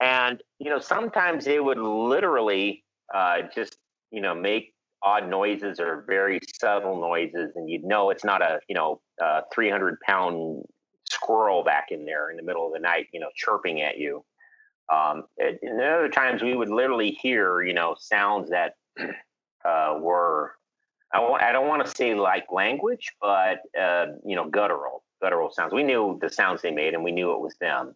And you know, sometimes they would literally uh, just you know make odd noises or very subtle noises, and you'd know it's not a you know 300 pound squirrel back in there in the middle of the night, you know, chirping at you. Um, and other times we would literally hear you know sounds that uh, were I w- I don't want to say like language, but uh, you know guttural guttural sounds. We knew the sounds they made, and we knew it was them.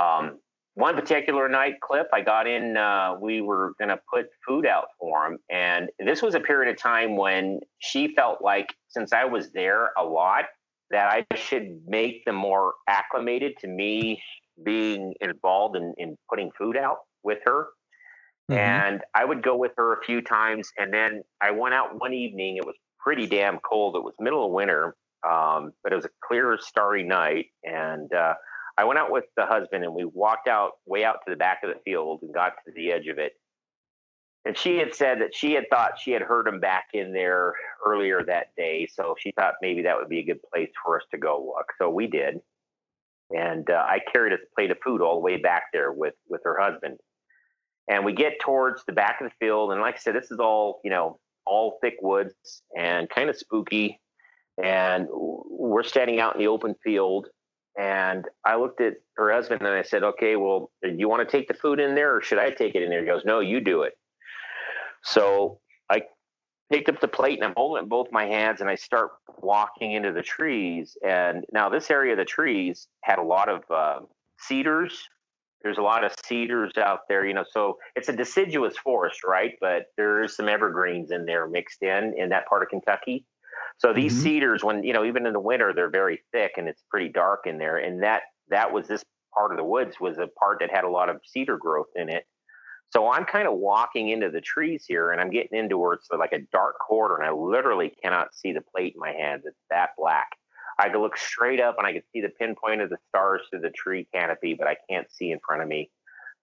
Um, one particular night clip i got in uh, we were going to put food out for him. And this was a period of time when she felt like since i was there a lot that i should make them more acclimated to me being involved in, in putting food out with her. Mm-hmm. and i would go with her a few times. And then i went out one evening. It was pretty damn cold. It was middle of winter um, but it was a clear starry night. And uh, I went out with the husband and we walked out way out to the back of the field and got to the edge of it. And she had said that she had thought she had heard him back in there earlier that day. So she thought maybe that would be a good place for us to go look. So we did. And uh, I carried a plate of food all the way back there with, with her husband. And we get towards the back of the field. And like I said, this is all, you know, all thick woods and kind of spooky. And we're standing out in the open field and I looked at her husband and I said, okay, well, do you want to take the food in there or should I take it in there? He goes, no, you do it. So I picked up the plate and I'm holding it in both my hands and I start walking into the trees. And now this area of the trees had a lot of uh, cedars. There's a lot of cedars out there, you know, so it's a deciduous forest, right? But there's some evergreens in there mixed in in that part of Kentucky. So these mm-hmm. cedars, when you know, even in the winter, they're very thick and it's pretty dark in there. And that that was this part of the woods was a part that had a lot of cedar growth in it. So I'm kind of walking into the trees here, and I'm getting into where it's like a dark corridor, and I literally cannot see the plate in my hands. It's that black. I could look straight up, and I could see the pinpoint of the stars through the tree canopy, but I can't see in front of me.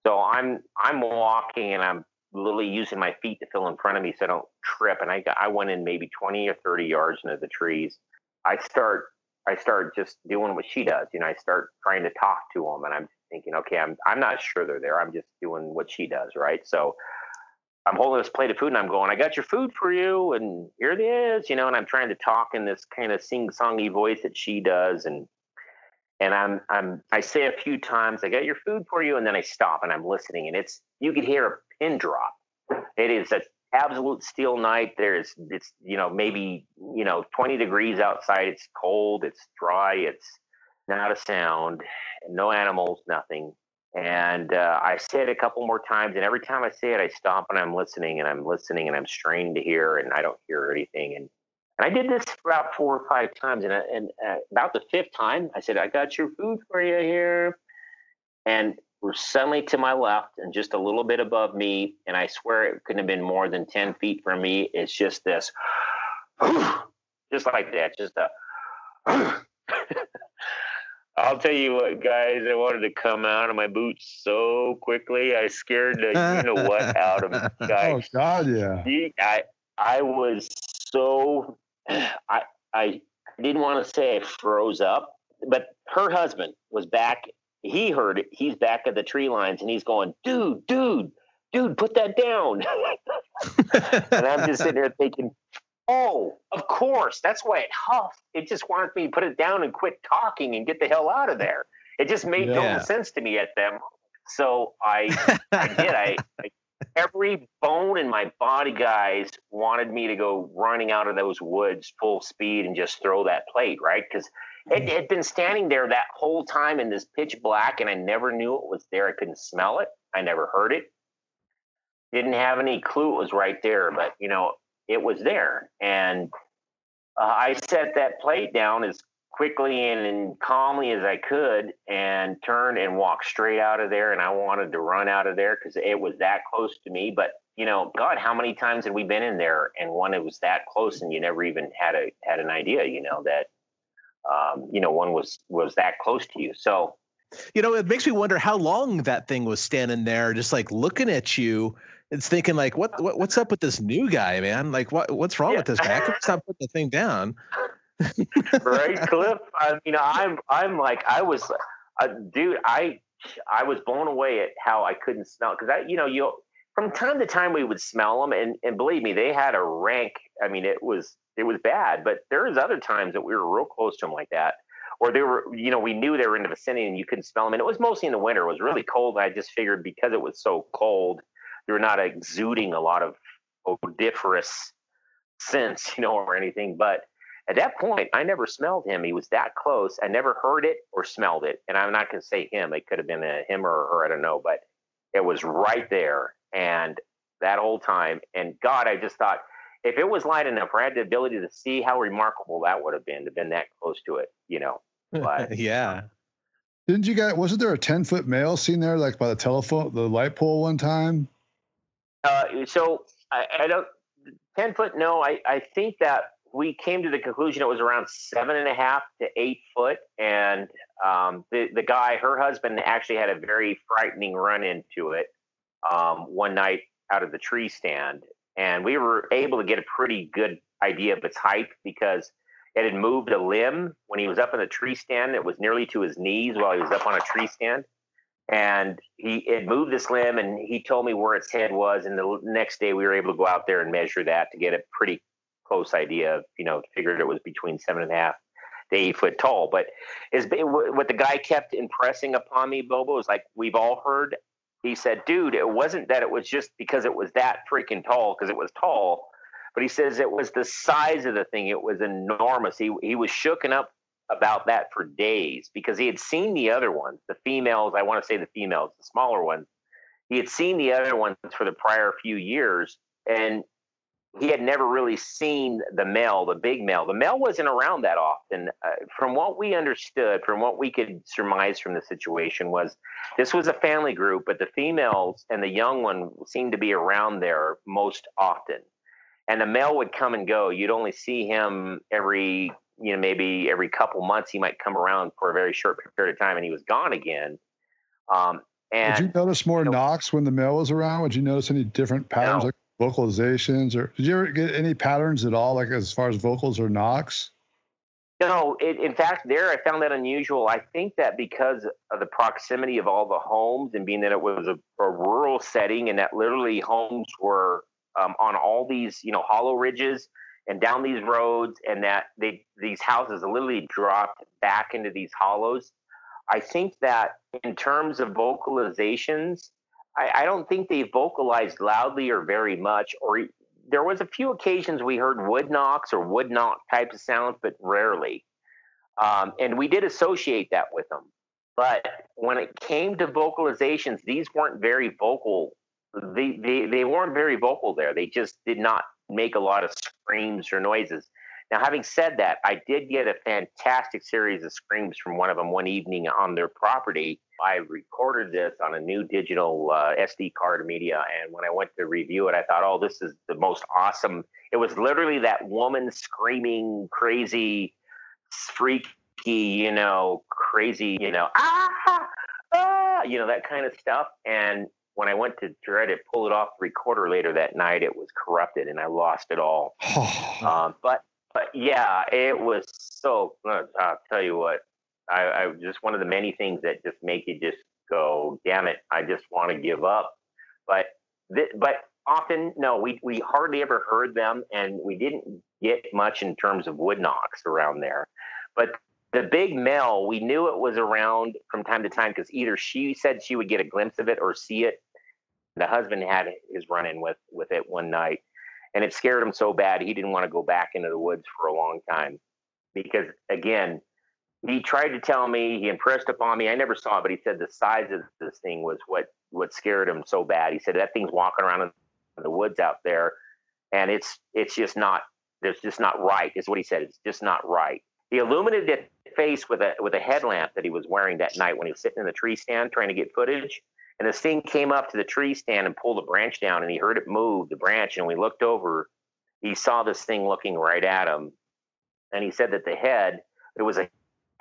So I'm I'm walking, and I'm literally using my feet to fill in front of me so I don't trip. And I got, I went in maybe 20 or 30 yards into the trees. I start I start just doing what she does. You know, I start trying to talk to them, and I'm thinking, okay, I'm I'm not sure they're there. I'm just doing what she does, right? So I'm holding this plate of food, and I'm going, I got your food for you, and here it is, you know. And I'm trying to talk in this kind of sing-songy voice that she does, and and I'm I'm I say a few times, I got your food for you, and then I stop and I'm listening, and it's you could hear a pin drop. It is an absolute steel night. There's it's you know maybe you know 20 degrees outside. It's cold. It's dry. It's not a sound. No animals. Nothing. And uh, I say it a couple more times, and every time I say it, I stop and I'm listening, and I'm listening, and I'm strained to hear, and I don't hear anything. And and I did this about four or five times, and, and uh, about the fifth time, I said, "I got your food for you here," and were suddenly to my left and just a little bit above me. And I swear it couldn't have been more than 10 feet from me. It's just this, just like that, just a. I'll tell you what, guys, I wanted to come out of my boots so quickly. I scared the you know what out of me. Guys. Oh God, yeah. I I was so I I didn't want to say I froze up, but her husband was back. He heard it. He's back at the tree lines and he's going, dude, dude, dude, put that down. and I'm just sitting there thinking, oh, of course. That's why it huffed. It just wanted me to put it down and quit talking and get the hell out of there. It just made yeah. no sense to me at them. So I, I did. I, I every bone in my body, guys, wanted me to go running out of those woods full speed and just throw that plate, right? Because it had been standing there that whole time in this pitch black, and I never knew it was there. I couldn't smell it. I never heard it. Didn't have any clue it was right there, but you know, it was there. And uh, I set that plate down as quickly and, and calmly as I could and turned and walked straight out of there. And I wanted to run out of there because it was that close to me. But you know, God, how many times had we been in there and one it was that close and you never even had a had an idea, you know, that um, you know, one was was that close to you. So you know, it makes me wonder how long that thing was standing there, just like looking at you. It's thinking like, what, what what's up with this new guy, man? Like, what what's wrong yeah. with this guy? I could stop putting the thing down. right, Cliff. I, know, I'm I'm like I was, uh, dude. I I was blown away at how I couldn't smell because I, you know, you from time to time we would smell them, and and believe me, they had a rank. I mean, it was it was bad, but there was other times that we were real close to them like that, or they were, you know, we knew they were in the vicinity and you couldn't smell them, and it was mostly in the winter. It was really cold. I just figured because it was so cold, they were not exuding a lot of odoriferous scents, you know, or anything, but at that point, I never smelled him. He was that close. I never heard it or smelled it. And I'm not going to say him. It could have been a him or her. I don't know. But it was right there. And that whole time. And God, I just thought, if it was light enough, or I had the ability to see how remarkable that would have been to have been that close to it, you know. But yeah. Didn't you guys? Wasn't there a ten foot male seen there, like by the telephone, the light pole one time? Uh, so I, I don't ten foot. No, I I think that we came to the conclusion it was around seven and a half to eight foot. And um, the, the guy, her husband, actually had a very frightening run into it um, one night out of the tree stand. And we were able to get a pretty good idea of its height because it had moved a limb when he was up in the tree stand. It was nearly to his knees while he was up on a tree stand. And he had moved this limb, and he told me where its head was. And the next day, we were able to go out there and measure that to get a pretty close idea of, you know, figured it was between seven and a half to eight foot tall. But is what the guy kept impressing upon me, Bobo, was like we've all heard. He said, "Dude, it wasn't that it was just because it was that freaking tall, because it was tall." But he says it was the size of the thing. It was enormous. He he was shooken up about that for days because he had seen the other ones, the females. I want to say the females, the smaller ones. He had seen the other ones for the prior few years, and he had never really seen the male, the big male. The male wasn't around that often. Uh, from what we understood, from what we could surmise from the situation, was this was a family group, but the females and the young one seemed to be around there most often. And the male would come and go. You'd only see him every, you know, maybe every couple months. He might come around for a very short period of time, and he was gone again. Um, and did you notice more you know, knocks when the male was around? Would you notice any different patterns? No. Like vocalizations or did you ever get any patterns at all like as far as vocals or knocks? No it, in fact there i found that unusual. I think that because of the proximity of all the homes and being that it was a, a rural setting and that literally homes were um, on all these you know hollow ridges and down these roads and that they these houses literally dropped back into these hollows i think that in terms of vocalizations I, I don't think they vocalized loudly or very much. Or there was a few occasions we heard wood knocks or wood knock types of sounds, but rarely. Um, and we did associate that with them. But when it came to vocalizations, these weren't very vocal. They, they, they weren't very vocal there. They just did not make a lot of screams or noises. Now, having said that, I did get a fantastic series of screams from one of them one evening on their property. I recorded this on a new digital uh, SD card media, and when I went to review it, I thought, "Oh, this is the most awesome!" It was literally that woman screaming, crazy, freaky, you know, crazy, you know, ah, ah, you know, that kind of stuff. And when I went to try to pull it off the recorder later that night, it was corrupted, and I lost it all. um, but yeah, it was so. Uh, I'll tell you what. I, I just one of the many things that just make you just go, damn it, I just want to give up. But th- but often no, we we hardly ever heard them, and we didn't get much in terms of wood knocks around there. But the big male, we knew it was around from time to time because either she said she would get a glimpse of it or see it. The husband had his run in with with it one night, and it scared him so bad he didn't want to go back into the woods for a long time because again he tried to tell me he impressed upon me i never saw it but he said the size of this thing was what what scared him so bad. He said that thing's walking around in the woods out there and it's it's just not it's just not right is what he said it's just not right. He illuminated his face with a with a headlamp that he was wearing that night when he was sitting in the tree stand trying to get footage and this thing came up to the tree stand and pulled a branch down, and he heard it move the branch. And we looked over, he saw this thing looking right at him. And he said that the head, it was a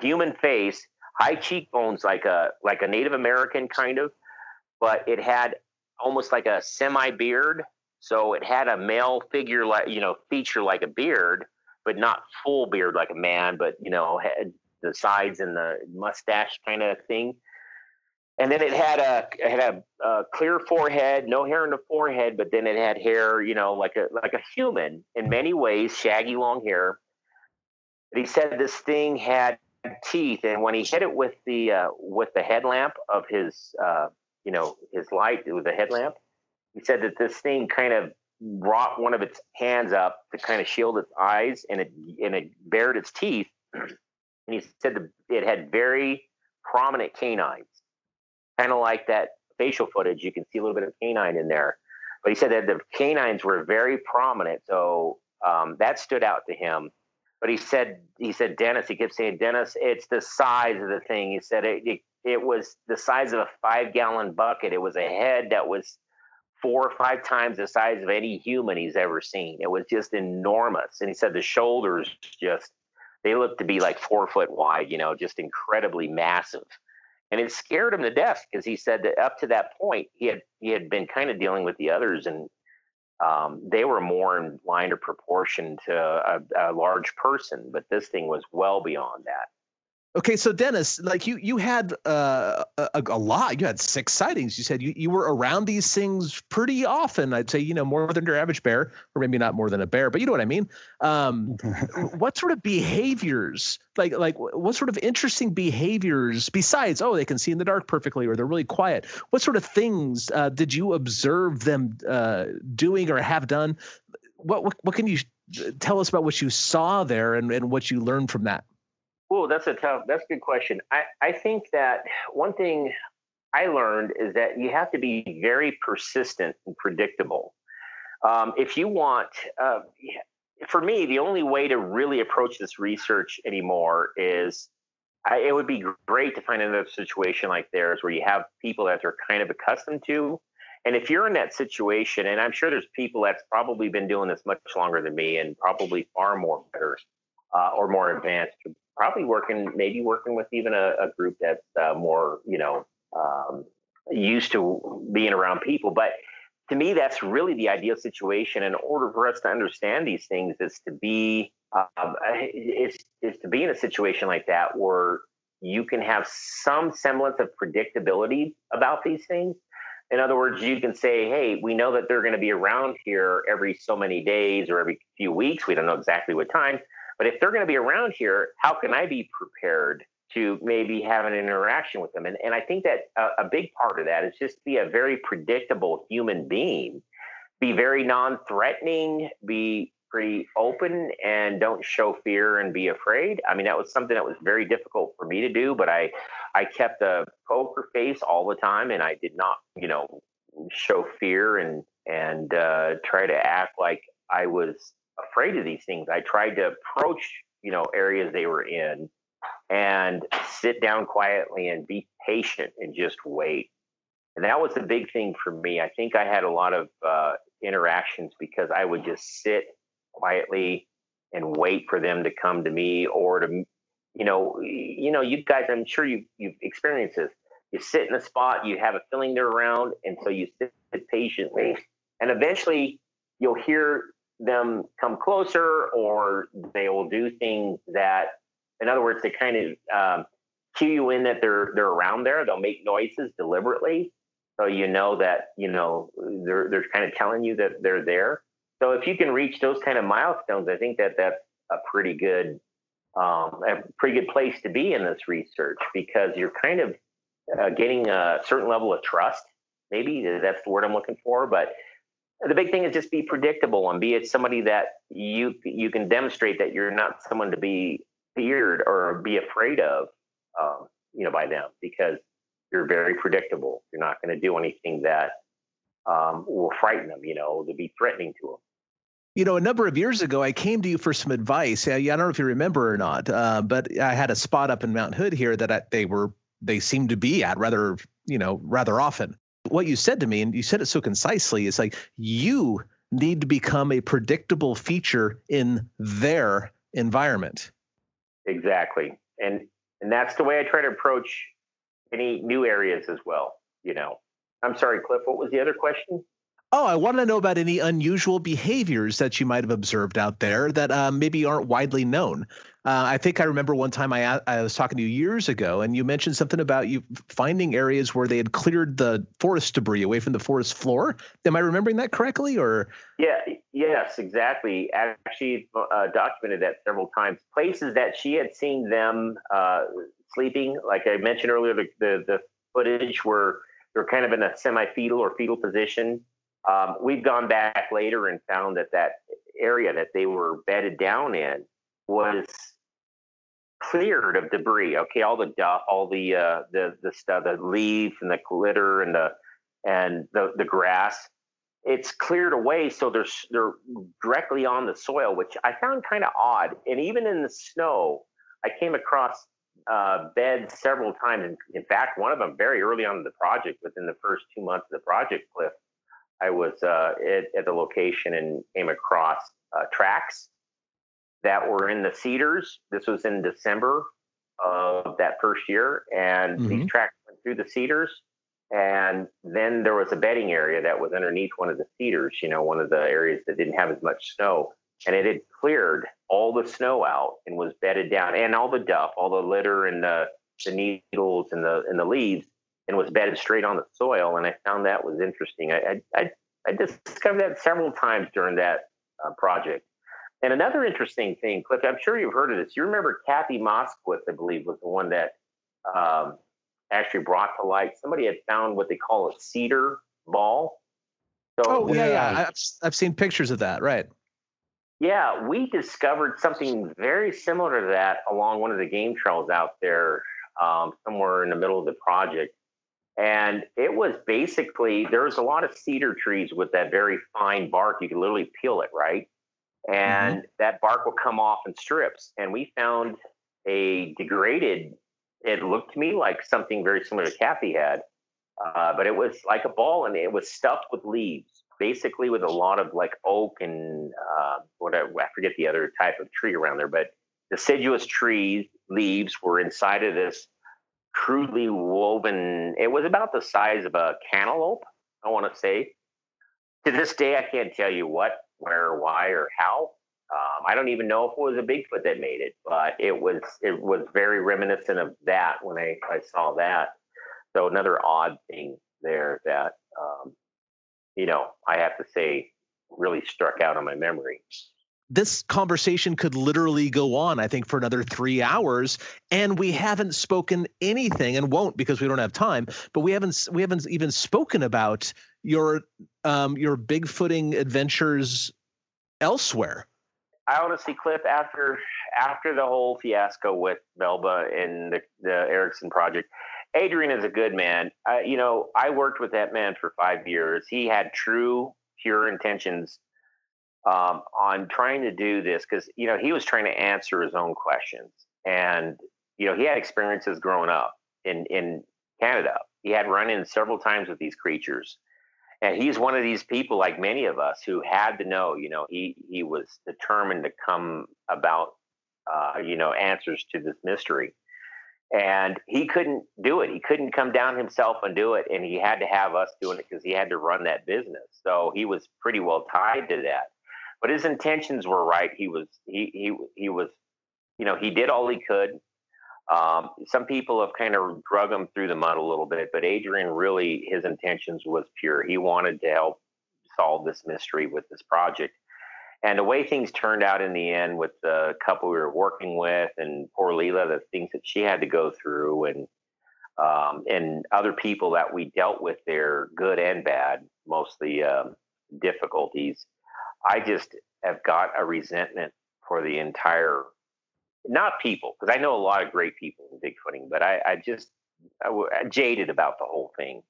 human face, high cheekbones, like a like a Native American kind of, but it had almost like a semi beard. So it had a male figure, like you know, feature like a beard, but not full beard like a man, but you know, had the sides and the mustache kind of thing and then it had a it had a, a, clear forehead, no hair in the forehead, but then it had hair, you know, like a like a human in many ways, shaggy long hair. He said this thing had teeth, and when he hit it with the uh, with the headlamp of his, uh, you know, his light with the headlamp, he said that this thing kind of brought one of its hands up to kind of shield its eyes, and it and it bared its teeth. And he said that it had very prominent canines kind of like that facial footage. You can see a little bit of canine in there. But he said that the canines were very prominent, so um, that stood out to him. But he said, he said, Dennis, he kept saying, Dennis, it's the size of the thing. He said it, it, it was the size of a five gallon bucket. It was a head that was four or five times the size of any human he's ever seen. It was just enormous. And he said the shoulders just, they looked to be like four foot wide, you know, just incredibly massive and it scared him to death because he said that up to that point he had he had been kind of dealing with the others and um, they were more in line or proportion to a, a large person, but this thing was well beyond that. Okay, so Dennis, like you, you had uh, a, a, lot. You had six sightings. You said you, you were around these things pretty often. I'd say you know more than your average bear, or maybe not more than a bear, but you know what I mean. Um, what sort of behaviors, like like what sort of interesting behaviors besides oh they can see in the dark perfectly or they're really quiet? What sort of things uh, did you observe them uh, doing or have done? What, what what can you tell us about what you saw there and, and what you learned from that? Oh, that's a tough. That's a good question. I I think that one thing I learned is that you have to be very persistent and predictable. Um, if you want, uh, for me, the only way to really approach this research anymore is I, it would be great to find another situation like theirs where you have people that they're kind of accustomed to. And if you're in that situation, and I'm sure there's people that's probably been doing this much longer than me and probably far more better uh, or more advanced probably working, maybe working with even a, a group that's uh, more, you know, um, used to being around people. But to me, that's really the ideal situation. In order for us to understand these things, is to be um, is is to be in a situation like that where you can have some semblance of predictability about these things. In other words, you can say, "Hey, we know that they're going to be around here every so many days or every few weeks. We don't know exactly what time." But if they're going to be around here, how can I be prepared to maybe have an interaction with them? And, and I think that a, a big part of that is just be a very predictable human being, be very non threatening, be pretty open and don't show fear and be afraid. I mean, that was something that was very difficult for me to do, but I, I kept a poker face all the time and I did not, you know, show fear and, and uh, try to act like I was afraid of these things. I tried to approach, you know, areas they were in and sit down quietly and be patient and just wait. And that was the big thing for me. I think I had a lot of uh, interactions because I would just sit quietly and wait for them to come to me or to, you know, you know, you guys, I'm sure you you've experienced this. You sit in a spot, you have a feeling they're around, and so you sit patiently, and eventually you'll hear them come closer, or they will do things that, in other words, they kind of um, cue you in that they're they're around there. They'll make noises deliberately, so you know that you know they're they're kind of telling you that they're there. So if you can reach those kind of milestones, I think that that's a pretty good um, a pretty good place to be in this research because you're kind of uh, getting a certain level of trust. Maybe that's the word I'm looking for, but the big thing is just be predictable and be it somebody that you you can demonstrate that you're not someone to be feared or be afraid of, um, you know, by them because you're very predictable. You're not going to do anything that um, will frighten them, you know, to be threatening to them. You know, a number of years ago, I came to you for some advice. I, I don't know if you remember or not, uh, but I had a spot up in Mount Hood here that I, they were they seemed to be at rather, you know, rather often. What you said to me, and you said it so concisely, is like you need to become a predictable feature in their environment. Exactly, and and that's the way I try to approach any new areas as well. You know, I'm sorry, Cliff. What was the other question? Oh, I want to know about any unusual behaviors that you might have observed out there that um, maybe aren't widely known. Uh, I think I remember one time I, I was talking to you years ago, and you mentioned something about you finding areas where they had cleared the forest debris away from the forest floor. Am I remembering that correctly? Or yeah, yes, exactly. Actually, uh, documented that several times. Places that she had seen them uh, sleeping, like I mentioned earlier, the, the the footage where they're kind of in a semi-fetal or fetal position um, we've gone back later and found that that area that they were bedded down in was cleared of debris. Okay, all the duff, all the uh, the the stuff, the leaf and the glitter and the and the the grass. It's cleared away, so they're they're directly on the soil, which I found kind of odd. And even in the snow, I came across uh, beds several times. In, in fact, one of them very early on in the project, within the first two months of the project, Cliff, I was uh, at, at, the location and came across uh, tracks that were in the cedars. This was in December of that first year, and mm-hmm. these tracks went through the cedars. And then there was a bedding area that was underneath one of the cedars, you know, one of the areas that didn't have as much snow. And it had cleared all the snow out and was bedded down, and all the duff, all the litter and the, the needles and the and the leaves and was bedded straight on the soil. And I found that was interesting. I, I, I discovered that several times during that uh, project. And another interesting thing, Cliff, I'm sure you've heard of this. You remember Kathy Moskowitz, I believe, was the one that um, actually brought to light. Somebody had found what they call a cedar ball. So, oh, yeah, yeah. I've, I've seen pictures of that, right. Yeah, we discovered something very similar to that along one of the game trails out there, um, somewhere in the middle of the project. And it was basically, there was a lot of cedar trees with that very fine bark. You could literally peel it, right? And mm-hmm. that bark will come off in strips. And we found a degraded, it looked to me like something very similar to Kathy had, uh, but it was like a ball and it was stuffed with leaves, basically with a lot of like oak and uh, whatever, I forget the other type of tree around there, but deciduous trees, leaves were inside of this crudely woven. It was about the size of a cantaloupe, I want to say. To this day, I can't tell you what, where, why, or how. Um, I don't even know if it was a Bigfoot that made it, but it was it was very reminiscent of that when I, I saw that. So another odd thing there that um, you know I have to say really struck out on my memory this conversation could literally go on, I think, for another three hours, and we haven't spoken anything, and won't because we don't have time. But we haven't we haven't even spoken about your um, your bigfooting adventures elsewhere. I honestly, Cliff, after after the whole fiasco with Melba and the, the Erickson project, Adrian is a good man. Uh, you know, I worked with that man for five years. He had true, pure intentions um, on trying to do this because you know he was trying to answer his own questions, and you know he had experiences growing up in in Canada. He had run in several times with these creatures, and he's one of these people, like many of us, who had to know. You know, he he was determined to come about, uh, you know, answers to this mystery and he couldn't do it. He couldn't come down himself and do it, and he had to have us doing it because he had to run that business. So he was pretty well tied to that. But his intentions were right. He was he he he was, you know, he did all he could. Um, some people have kind of drug him through the mud a little bit, but Adrian really his intentions was pure. He wanted to help solve this mystery with this project. And the way things turned out in the end with the couple we were working with and poor Leila, the things that she had to go through and um, and other people that we dealt with there, good and bad, mostly um, difficulties. I just have got a resentment for the entire, not people, because I know a lot of great people in Bigfooting, but I, I just I jaded about the whole thing.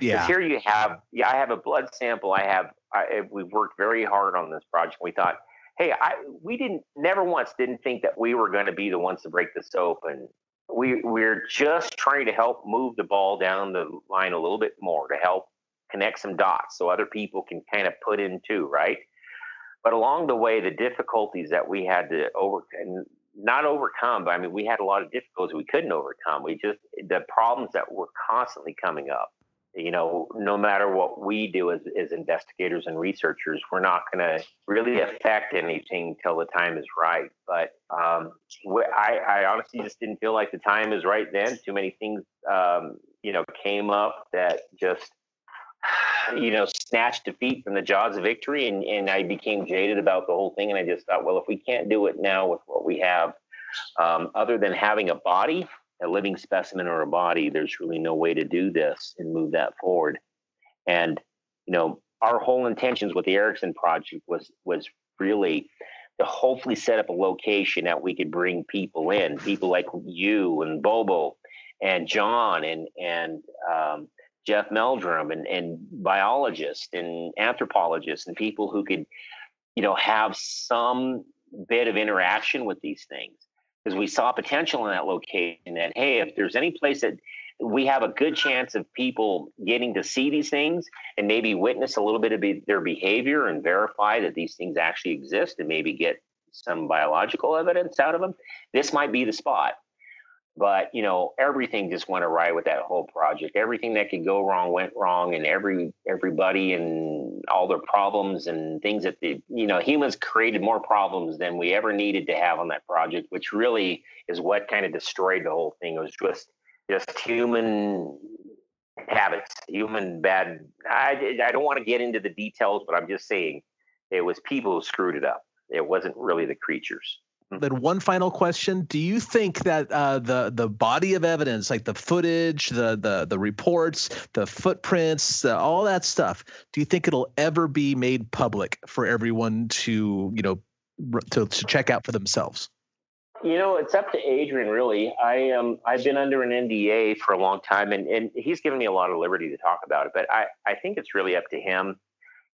Yeah. Here you have, yeah, I have a blood sample. I have, I, we've worked very hard on this project. We thought, hey, I, we didn't, never once didn't think that we were going to be the ones to break this open we we're just trying to help move the ball down the line a little bit more to help connect some dots so other people can kind of put in too, right? But along the way, the difficulties that we had to over and not overcome, but I mean, we had a lot of difficulties we couldn't overcome. We just the problems that were constantly coming up you know, no matter what we do as, as investigators and researchers, we're not going to really affect anything till the time is right. But um, I, I, honestly just didn't feel like the time is right then. Too many things, um, you know, came up that just, you know, snatched defeat from the jaws of victory. And, and I became jaded about the whole thing. And I just thought, well, if we can't do it now with what we have, um, other than having a body, a living specimen or a body, there's really no way to do this and move that forward. And you know, our whole intentions with the Erickson project was was really to hopefully set up a location that we could bring people in, people like you and Bobo and John and and um, Jeff Meldrum and, and biologists and anthropologists and people who could, you know, have some bit of interaction with these things. Because we saw potential in that location that hey if there's any place that we have a good chance of people getting to see these things and maybe witness a little bit of be, their behavior and verify that these things actually exist and maybe get some biological evidence out of them this might be the spot but you know everything just went awry with that whole project. Everything that could go wrong went wrong and every everybody and all their problems and things that the you know humans created more problems than we ever needed to have on that project which really is what kind of destroyed the whole thing. It was just just human habits human bad i, I don't want to get into the details but i'm just saying it was people who screwed it up. It wasn't really the creatures then one final question: Do you think that uh, the the body of evidence, like the footage, the the the reports, the footprints, the, all that stuff, do you think it'll ever be made public for everyone to you know to to check out for themselves? You know, it's up to Adrian really. I um I've been under an NDA for a long time, and and he's given me a lot of liberty to talk about it. But I I think it's really up to him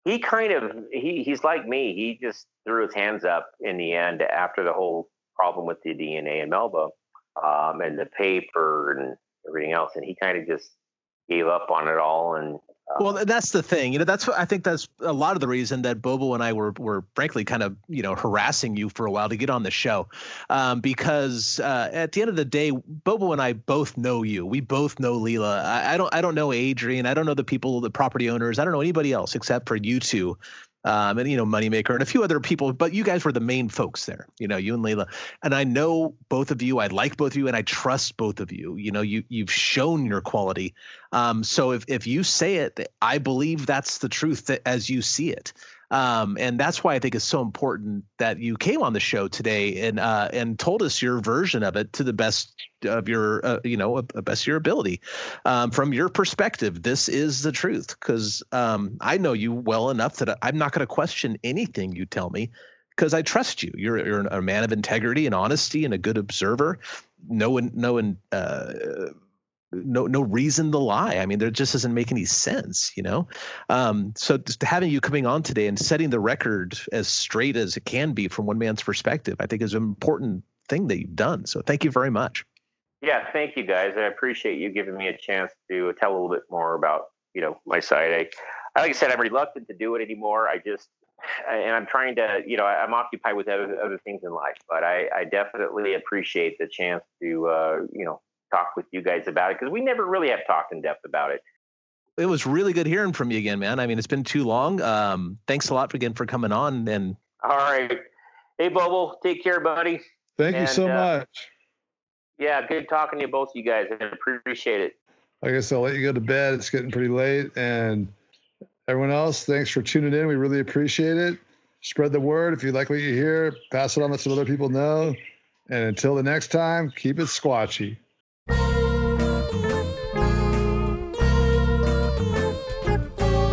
he kind of he he's like me. He just threw his hands up in the end after the whole problem with the DNA in Melba um, and the paper and everything else, and he kind of just gave up on it all and well, that's the thing. You know, that's what I think that's a lot of the reason that Bobo and I were were frankly kind of you know harassing you for a while to get on the show, um, because uh, at the end of the day, Bobo and I both know you. We both know Leila. I, I don't I don't know Adrian. I don't know the people, the property owners. I don't know anybody else except for you two um, and you know Moneymaker and a few other people, but you guys were the main folks there. You know, you and Leila, and I know both of you. I like both of you, and I trust both of you. You know, you you've shown your quality. Um, so if if you say it, I believe that's the truth that, as you see it. Um, and that's why I think it's so important that you came on the show today and uh, and told us your version of it to the best of your uh, you know best of your ability um, from your perspective. This is the truth because um, I know you well enough that I'm not going to question anything you tell me because I trust you. You're you're a man of integrity and honesty and a good observer. No one, no one. Uh, no no reason to lie. I mean, there just doesn't make any sense, you know. Um, so just having you coming on today and setting the record as straight as it can be from one man's perspective, I think is an important thing that you've done. So thank you very much. Yeah, thank you guys. I appreciate you giving me a chance to tell a little bit more about you know my side. I, like I said, I'm reluctant to do it anymore. I just and I'm trying to, you know, I'm occupied with other other things in life, but I, I definitely appreciate the chance to, uh, you know, talk with you guys about it because we never really have talked in depth about it. It was really good hearing from you again, man. I mean, it's been too long. Um, thanks a lot again for coming on, and All right. Hey, Bobo, take care, buddy. Thank and, you so uh, much. Yeah, good talking to you both, you guys. I appreciate it. I guess I'll let you go to bed. It's getting pretty late. And everyone else, thanks for tuning in. We really appreciate it. Spread the word. If you like what you hear, pass it on let some other people know. And until the next time, keep it squatchy.